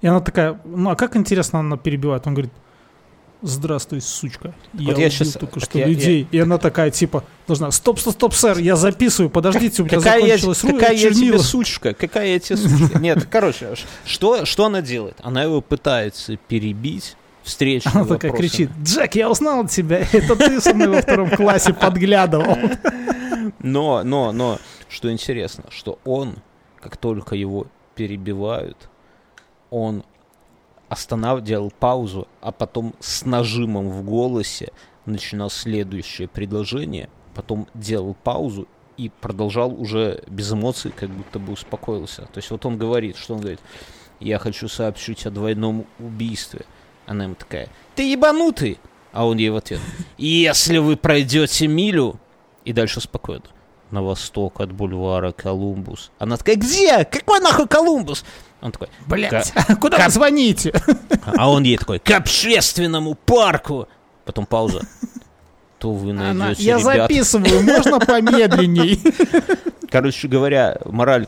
И она такая, ну а как интересно она перебивает? Он говорит, здравствуй, сучка. Я я убил щас- только так что я- я- людей. И она такая, типа, должна, стоп, стоп, стоп, сэр, я записываю, подождите, у меня Какая, я, закончилась ру- какая я тебе чернила». сучка? Какая я тебе сучка? Нет, короче, что, что она делает? Она его пытается перебить встречными Она такая кричит, Джек, я узнал тебя, это ты со мной во втором классе подглядывал. Но, но, но, что интересно, что он, как только его перебивают, он останавливал, делал паузу, а потом с нажимом в голосе начинал следующее предложение, потом делал паузу и продолжал уже без эмоций, как будто бы успокоился. То есть вот он говорит, что он говорит, я хочу сообщить о двойном убийстве. Она ему такая, ты ебанутый! А он ей в ответ, если вы пройдете милю, и дальше спокойно. На восток от бульвара Колумбус. Она такая, где? Какой нахуй Колумбус? Он такой, Блять, куда вы звоните? а он ей такой, к общественному парку. Потом пауза. То вы Она, найдете я ребят. записываю, можно помедленней? Короче говоря, мораль,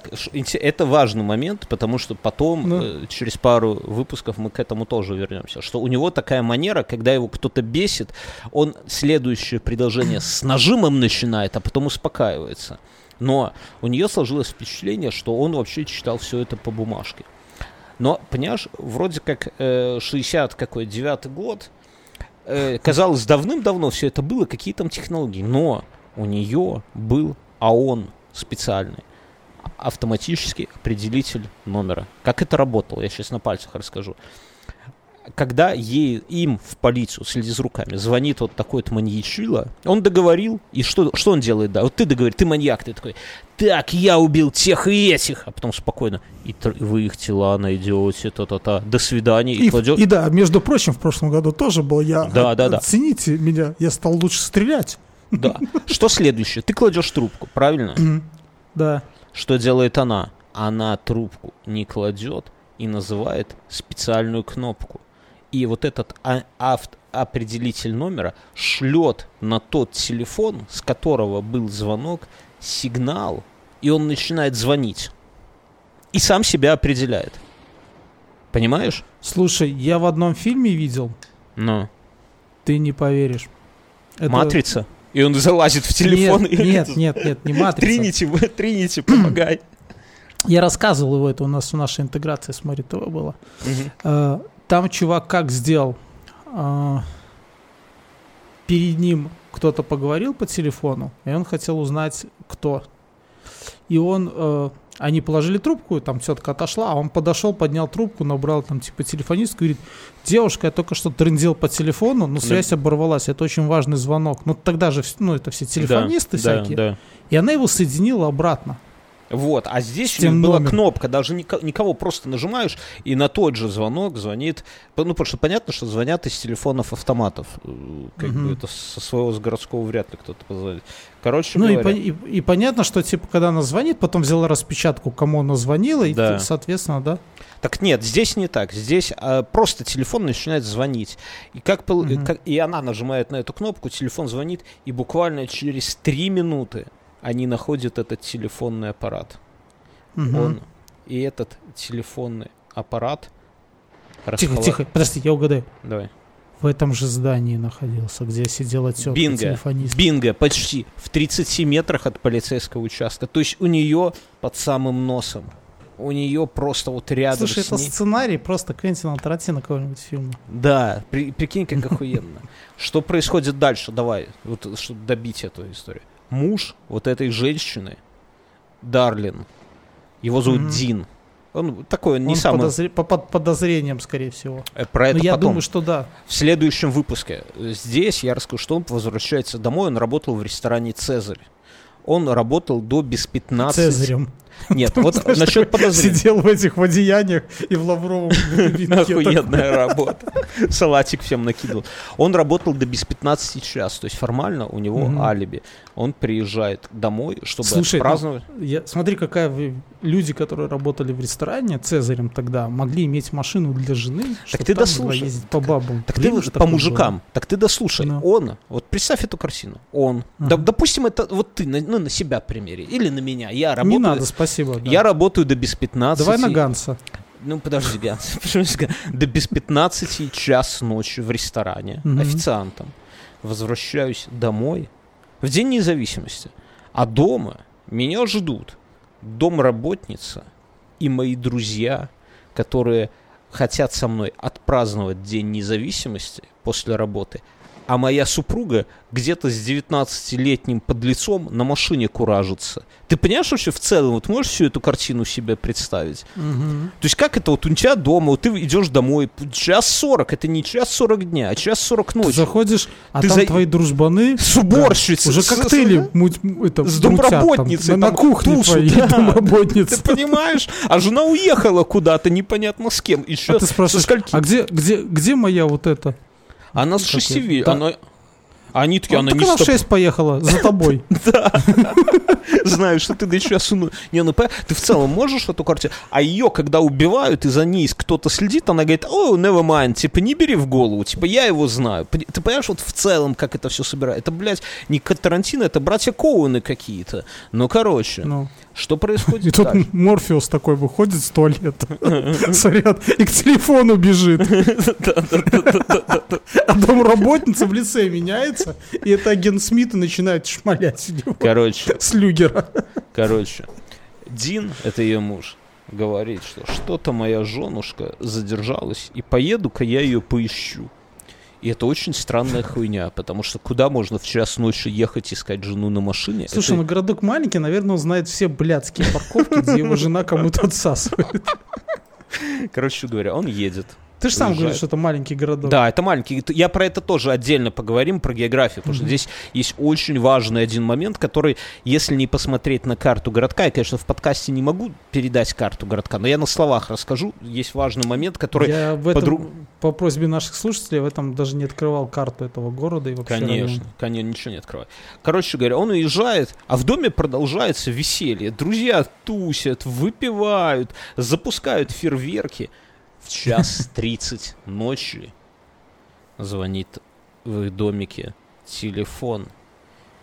это важный момент, потому что потом, Ну. э, через пару выпусков мы к этому тоже вернемся, что у него такая манера, когда его кто-то бесит, он следующее предложение с нажимом начинает, а потом успокаивается. Но у нее сложилось впечатление, что он вообще читал все это по бумажке. Но, понимаешь, вроде как э, 60 какой, 9 год, э, казалось, давным-давно все это было, какие там технологии, но у нее был АОН специальный, автоматический определитель номера. Как это работало, я сейчас на пальцах расскажу. Когда ей, им в полицию, следи за руками, звонит вот такой-то маньячила, он договорил, и что, что он делает, да, вот ты договорил, ты маньяк, ты такой, так, я убил тех и этих, а потом спокойно, и тр- вы их тела найдете, та-та-та, до свидания, и, И, кладет, и да, между прочим, в прошлом году тоже был я. Да, да, да. Оцените меня, я стал лучше стрелять. Да. Что следующее? Ты кладешь трубку, правильно? Да. Что делает она? Она трубку не кладет и называет специальную кнопку. И вот этот а- авт- определитель номера шлет на тот телефон, с которого был звонок, сигнал, и он начинает звонить. И сам себя определяет. Понимаешь? Слушай, я в одном фильме видел, Ну. ты не поверишь. Это- Матрица. И он залазит в телефон. Нет, и нет, нет, нет, не матрица. Тринити, Тринити, помогай. Я рассказывал его, это у нас в нашей интеграции с Мари ТВ было. Э, Там чувак как сделал? Э, Перед ним кто-то поговорил по телефону, и он хотел узнать, кто. И он э, Они положили трубку, там тетка отошла, а он подошел, поднял трубку, набрал там типа телефонистку, говорит, девушка, я только что трындел по телефону, но связь оборвалась, это очень важный звонок. Ну тогда же, ну это все телефонисты да, всякие. Да, да. И она его соединила обратно. Вот, а здесь у них была номером. кнопка, даже никого просто нажимаешь, и на тот же звонок звонит, ну, потому что понятно, что звонят из телефонов автоматов, э, как Мгм. бы это со своего с городского вряд ли кто-то позвонит. Короче Ну и, говоря, пон- и- и понятно, что типа, когда она звонит, потом взяла распечатку, кому она звонила, и, Да. соответственно, да. так нет, здесь не так, здесь а, просто телефон начинает звонить, и как, Мгм. как- и она нажимает на эту кнопку, телефон звонит, и буквально через три минуты они находят этот телефонный аппарат. Мгм. Он и этот телефонный аппарат. Тихо, распола- тихо, подожди, я угадаю. Давай. В этом же здании находился, где сидела тетка Бинго. телефонист. Бинго, почти в 30 метрах от полицейского участка. То есть у нее под самым носом. У нее просто вот рядом Слушай, это ней. сценарий просто Квентина Тарантино какого-нибудь фильма. Да, при- прикинь, как охуенно. Что происходит дальше? Давай, вот, чтобы добить эту историю. Муж вот этой женщины, Дарлин, его зовут Мгм. Дин. Он такой, он не Он самый... подозре- по- под подозрением, скорее всего. э, Про Но это я потом. думаю, что да. В следующем выпуске. Здесь я расскажу, что он возвращается домой. Он работал в ресторане «Цезарь». Он работал до без 15... Цезарем. Нет, вот Знаешь, насчет подозрений. Сидел в этих в одеяниях и в лавровом. Охуенная работа. Салатик всем накидывал. Он работал до без 15 час. То есть формально у него алиби. Он приезжает домой, чтобы Слушай, ну, праздновать. Я, смотри, какая вы... Люди, которые работали в ресторане Цезарем тогда, могли иметь машину для жены, чтобы ты дослушай. ездить по бабам. Так ты по мужикам, так ты дослушай. Ну. Он, вот представь эту картину. Он, да, Ага. допустим, это вот ты, на, ну, на себя примери, или на меня. Я было. работаю, Не надо, спасибо. да. я работаю до без 15. Давай на Ганса. Ну, подожди, Ганс. До без 15 час ночи в ресторане официантом. Возвращаюсь домой в День независимости. А дома меня ждут домработница и мои друзья, которые хотят со мной отпраздновать День независимости после работы, а моя супруга где-то с 19-летним подлецом на машине куражится. Ты понимаешь вообще в целом, вот можешь всю эту картину себе представить? Мгм. То есть как это вот у тебя дома, вот ты идешь домой, час 40, это не час 40 дня, а час 40 Ты ночи. заходишь, а Ты там за- твои дружбаны С уборщицей. уже с- коктейли с- муть- это, с мутят там, домработницей на, там кухне тусут, твоей да. домработницы. Ты понимаешь? А жена уехала куда-то, непонятно с кем. Еще А ты спрашиваешь, скольки? а где, где, где моя вот эта? Она с как шести это? ви- Да. она- Они такие, А, она так не она с тобой. 6 поехала за тобой. Знаю, что ты да сейчас ну, не, ну, ты в целом можешь эту картину, а ее, когда убивают, и за ней кто-то следит, она говорит, о, never mind, типа, не бери в голову, типа, я его знаю. Ты понимаешь, вот в целом, как это все собирает? Это, блядь, не Тарантино, это братья Коуны какие-то. Ну, короче, Что И происходит тут дальше? Морфеус такой выходит с туалета, сорян, и к телефону бежит. А домработница в лице меняется, и это агент Смит и начинает шмалять Короче, с люгера. короче, Дин, это ее муж, говорит, что что-то моя женушка задержалась, и поеду-ка я ее поищу. И это очень странная хуйня, потому что куда можно в час ночи ехать искать жену на машине? Слушай, ну Это- городок маленький, наверное, он знает все блядские парковки, где его жена кому-то отсасывает. короче говоря, он едет. Ты же сам говоришь, что это маленький городок. Да, это маленький. Я про это тоже отдельно поговорим, про географию, потому что здесь есть очень важный один момент, который, если не посмотреть на карту городка, я, конечно, в подкасте не могу передать карту городка, но я на словах расскажу. Есть важный момент, который... Я в этом, подру- по просьбе наших слушателей, в этом даже не открывал карту этого города и вообще Конечно, района. конечно, ничего не открывай. Короче говоря, он уезжает, а в доме продолжается веселье. Друзья тусят, выпивают, запускают фейерверки. В час 30 ночи звонит в их домике телефон.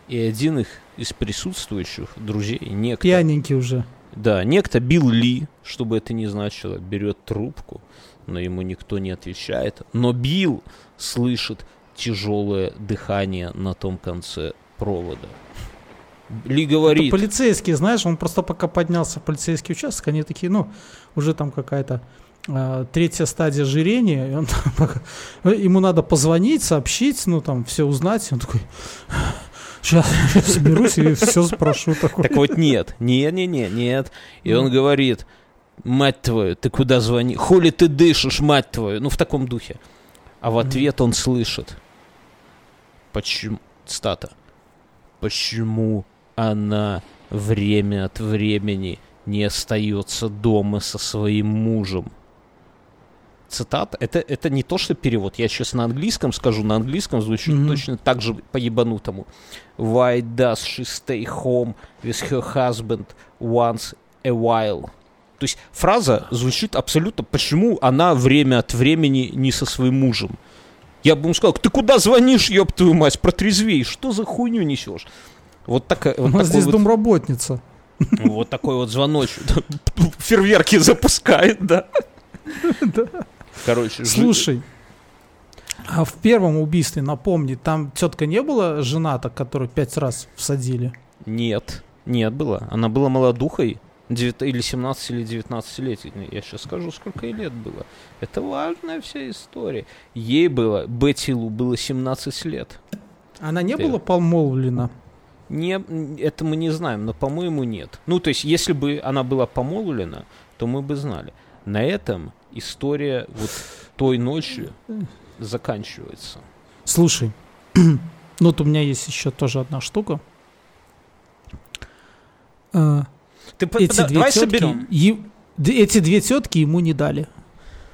И один их из присутствующих друзей, некто, Пьяненький уже. да, некто Билл Ли, чтобы это не значило, берет трубку, но ему никто не отвечает. Но Билл слышит тяжелое дыхание на том конце провода. Ли Это говорит, полицейские, знаешь, он просто пока поднялся в полицейский участок, они такие, ну, уже там какая-то третья стадия ожирения, и он ему надо позвонить, сообщить, ну, там, все узнать, и он такой, Сейчас, соберусь и все спрошу такое. Так вот нет, нет, нет, нет, нет. И он говорит, мать твою, ты куда звони? Хули ты дышишь, мать твою? Ну, в таком духе. А в ответ он слышит. Почему? Стата. Почему она время от времени не остается дома со своим мужем? Цитата. Это, это не то, что перевод. Я сейчас на английском скажу. На английском звучит Мгм. точно так же по-ебанутому. Why does she stay home with her husband once a while? То есть фраза звучит абсолютно, почему она время от времени не со своим мужем. Я бы ему сказал, ты куда звонишь, ёб твою мать, протрезвей, что за хуйню несешь? Вот, такая, У вот, нас здесь вот, домработница. вот такой вот звоночек. Фейерверки запускает, да. Короче, Слушай, а в первом убийстве, напомни, там тетка не была жена-то, которую пять раз всадили? Нет, нет была. Она была молодухой, девят- или 17, или 19 лет. Я сейчас скажу, сколько ей лет было. Это важная вся история. Ей было, Бетти Лу было 17 лет. Она не Ты- была помолвлена? Не, это мы не знаем, но, по-моему, нет. Ну, то есть, если бы она была помолвлена, то мы бы знали. На этом история вот той ночью заканчивается. Слушай, ну вот у меня есть еще тоже одна штука. Э, Ты Эти пода- две давай тетки, соберем. е- эти две тетки ему не дали.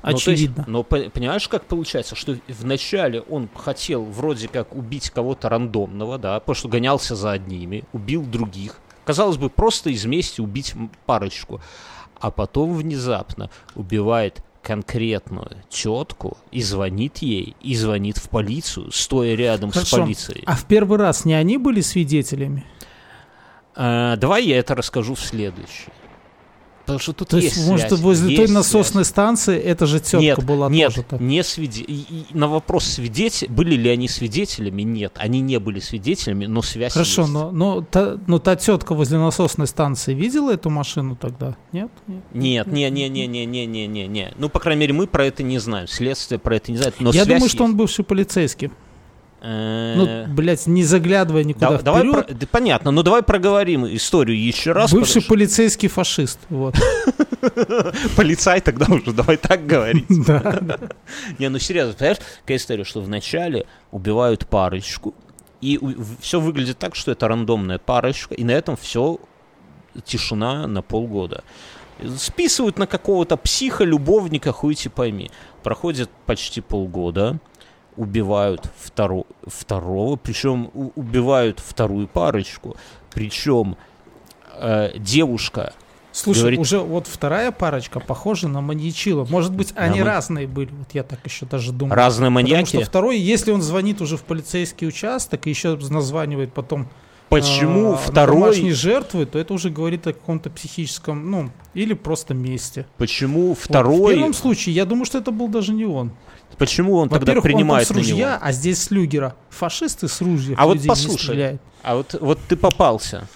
Ну, есть, Очевидно. Но по- понимаешь, как получается, что вначале он хотел вроде как убить кого-то рандомного, да, потому что гонялся за одними, убил других. Казалось бы, просто из мести убить парочку. А потом внезапно убивает конкретную тетку и звонит ей, и звонит в полицию, стоя рядом с Хорошо. полицией. А в первый раз не они были свидетелями? А, давай я это расскажу в следующий. Потому что тут То есть есть, может, связь, возле той есть насосной станции эта же тетка нет, была нет, тоже так? не свиде... и- и на вопрос свидетель, были ли они свидетелями, нет, они не были свидетелями, но связь Хорошо, есть. но, но, та, но та тетка возле насосной станции видела эту машину тогда? Нет? Нет? Не, не, не, не, не, не, не, не. Ну, по крайней мере, мы про это не знаем, следствие про это не знает, но Я связь думаю, что он есть. бывший полицейский. Э, Ну, блядь, не заглядывая никуда да- давай вперед. про- да понятно, но давай проговорим историю еще раз. Бывший потому полицейский фашист. Вот. полицай тогда уже, давай так говорить. Не, ну серьезно, понимаешь, какая история, что вначале убивают парочку, и все выглядит так, что это рандомная парочка, и на этом все тишина на полгода. Списывают на какого-то психа, любовника, хуй пойми. Проходит почти полгода, убивают второ- второго, причем убивают вторую парочку, причем э, девушка Слушай, Говорит- уже вот вторая парочка похожа на маньячила. Может быть, они мы- разные были. Вот я так еще даже думаю. разные Потому маньяки. что второй, если он звонит уже в полицейский участок и еще названивает потом Почему а, на второй домашней жертвы, то это уже говорит о каком-то психическом, ну, или просто месте. Почему Вот. В второй? первом случае, я думаю, что это был даже не он. Почему он тогда Во-первых, он там принимает с на ружья, него? а здесь с люгера. Фашисты с ружья А вот послушай. А вот, вот ты попался.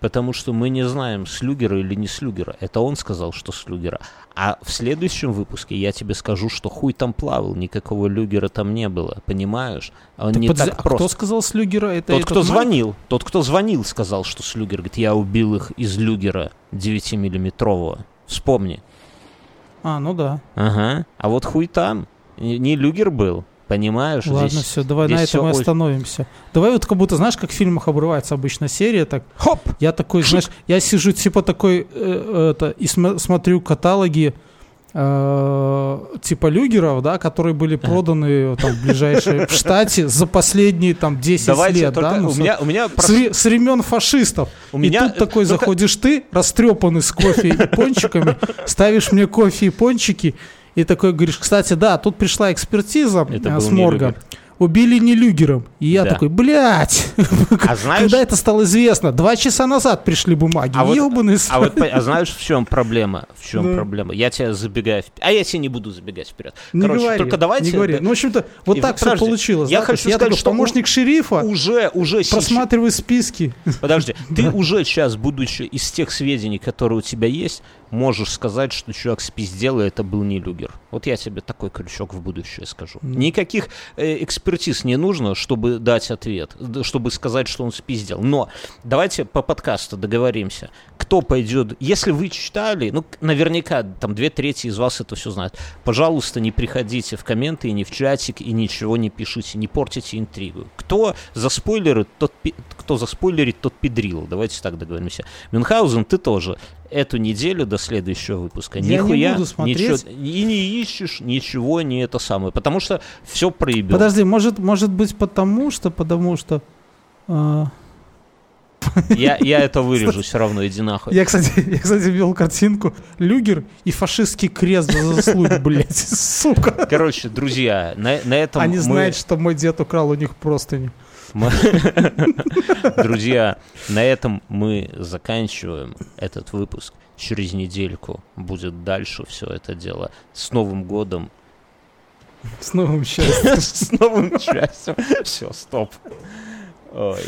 Потому что мы не знаем, слюгера или не слюгера. Это он сказал, что слюгера. А в следующем выпуске я тебе скажу, что хуй там плавал, никакого люгера там не было. Понимаешь? Он Так не подожди, так а просто. кто сказал с люгера? Это Тот, кто Майк? звонил, тот, кто звонил, сказал, что слюгер. Говорит, я убил их из люгера 9-миллиметрового. Вспомни. А, ну да. Ага. А вот хуй там. Не люгер был. Понимаешь? Ладно, Здесь- все, давай на здесь этом всё мы очень- остановимся. Давай вот как будто, знаешь, как в фильмах обрывается обычно серия, так Хоп! я такой, знаешь, я сижу типа такой, э, это, и см- смотрю каталоги э, типа люгеров, да, которые были проданы там в ближайшие в штате за последние там 10 Давайте лет, только... да, ну, у меня... У меня с, вре- с времен фашистов. у и меня тут такой только- заходишь ты, растрепанный с кофе и пончиками, ставишь мне кофе и пончики, и такой говоришь, кстати, да, тут пришла экспертиза Это э, с морга. Убили не люгером. И я Да. такой, блядь, А знаешь... когда это стало известно? Два часа назад пришли бумаги. А вот- Ёбаный А вот а знаешь, в чем проблема? В чем Да. проблема? Я тебя забегаю вперед. А я тебе не буду забегать вперед. Не Короче, говори, только давайте. не говори. Ну, в общем-то, вот И так все подожди, получилось. я да, хочу есть сказать, такой что у- помощник шерифа, уже, уже сейчас. просматриваю списки. Подожди, ты уже сейчас, будучи из тех сведений, которые у тебя есть, можешь сказать, что чувак спиздел, и это был не люгер. Вот я тебе такой крючок в будущее скажу. Никаких э, экспертиз экспертиз не нужно, чтобы дать ответ, чтобы сказать, что он спиздил. Но давайте по подкасту договоримся. Кто пойдет, если вы читали, ну, наверняка там две трети из вас это все знают. Пожалуйста, не приходите в комменты и не в чатик, и ничего не пишите, не портите интригу. Кто за спойлеры, тот, кто за спойлерит, тот педрил. Давайте так договоримся. Мюнхгаузен, ты тоже эту неделю до следующего выпуска. Я Нихуя, не буду смотреть. ничего, и не ищешь ничего, не это самое. Потому что все проебет. Подожди, может, может быть потому что, потому что... а, Я, я это вырежу все равно, иди нахуй. Я, кстати, я, кстати, видел картинку. Люгер и фашистский крест за заслуги, блядь, сука. Короче, друзья, на, на этом Они мы... знают, что мой дед украл у них простыни. Мы- Друзья, на этом мы заканчиваем этот выпуск. Через недельку будет дальше все это дело. С Новым годом, С новым счастьем. с новым счастьем. Все, стоп. Ой.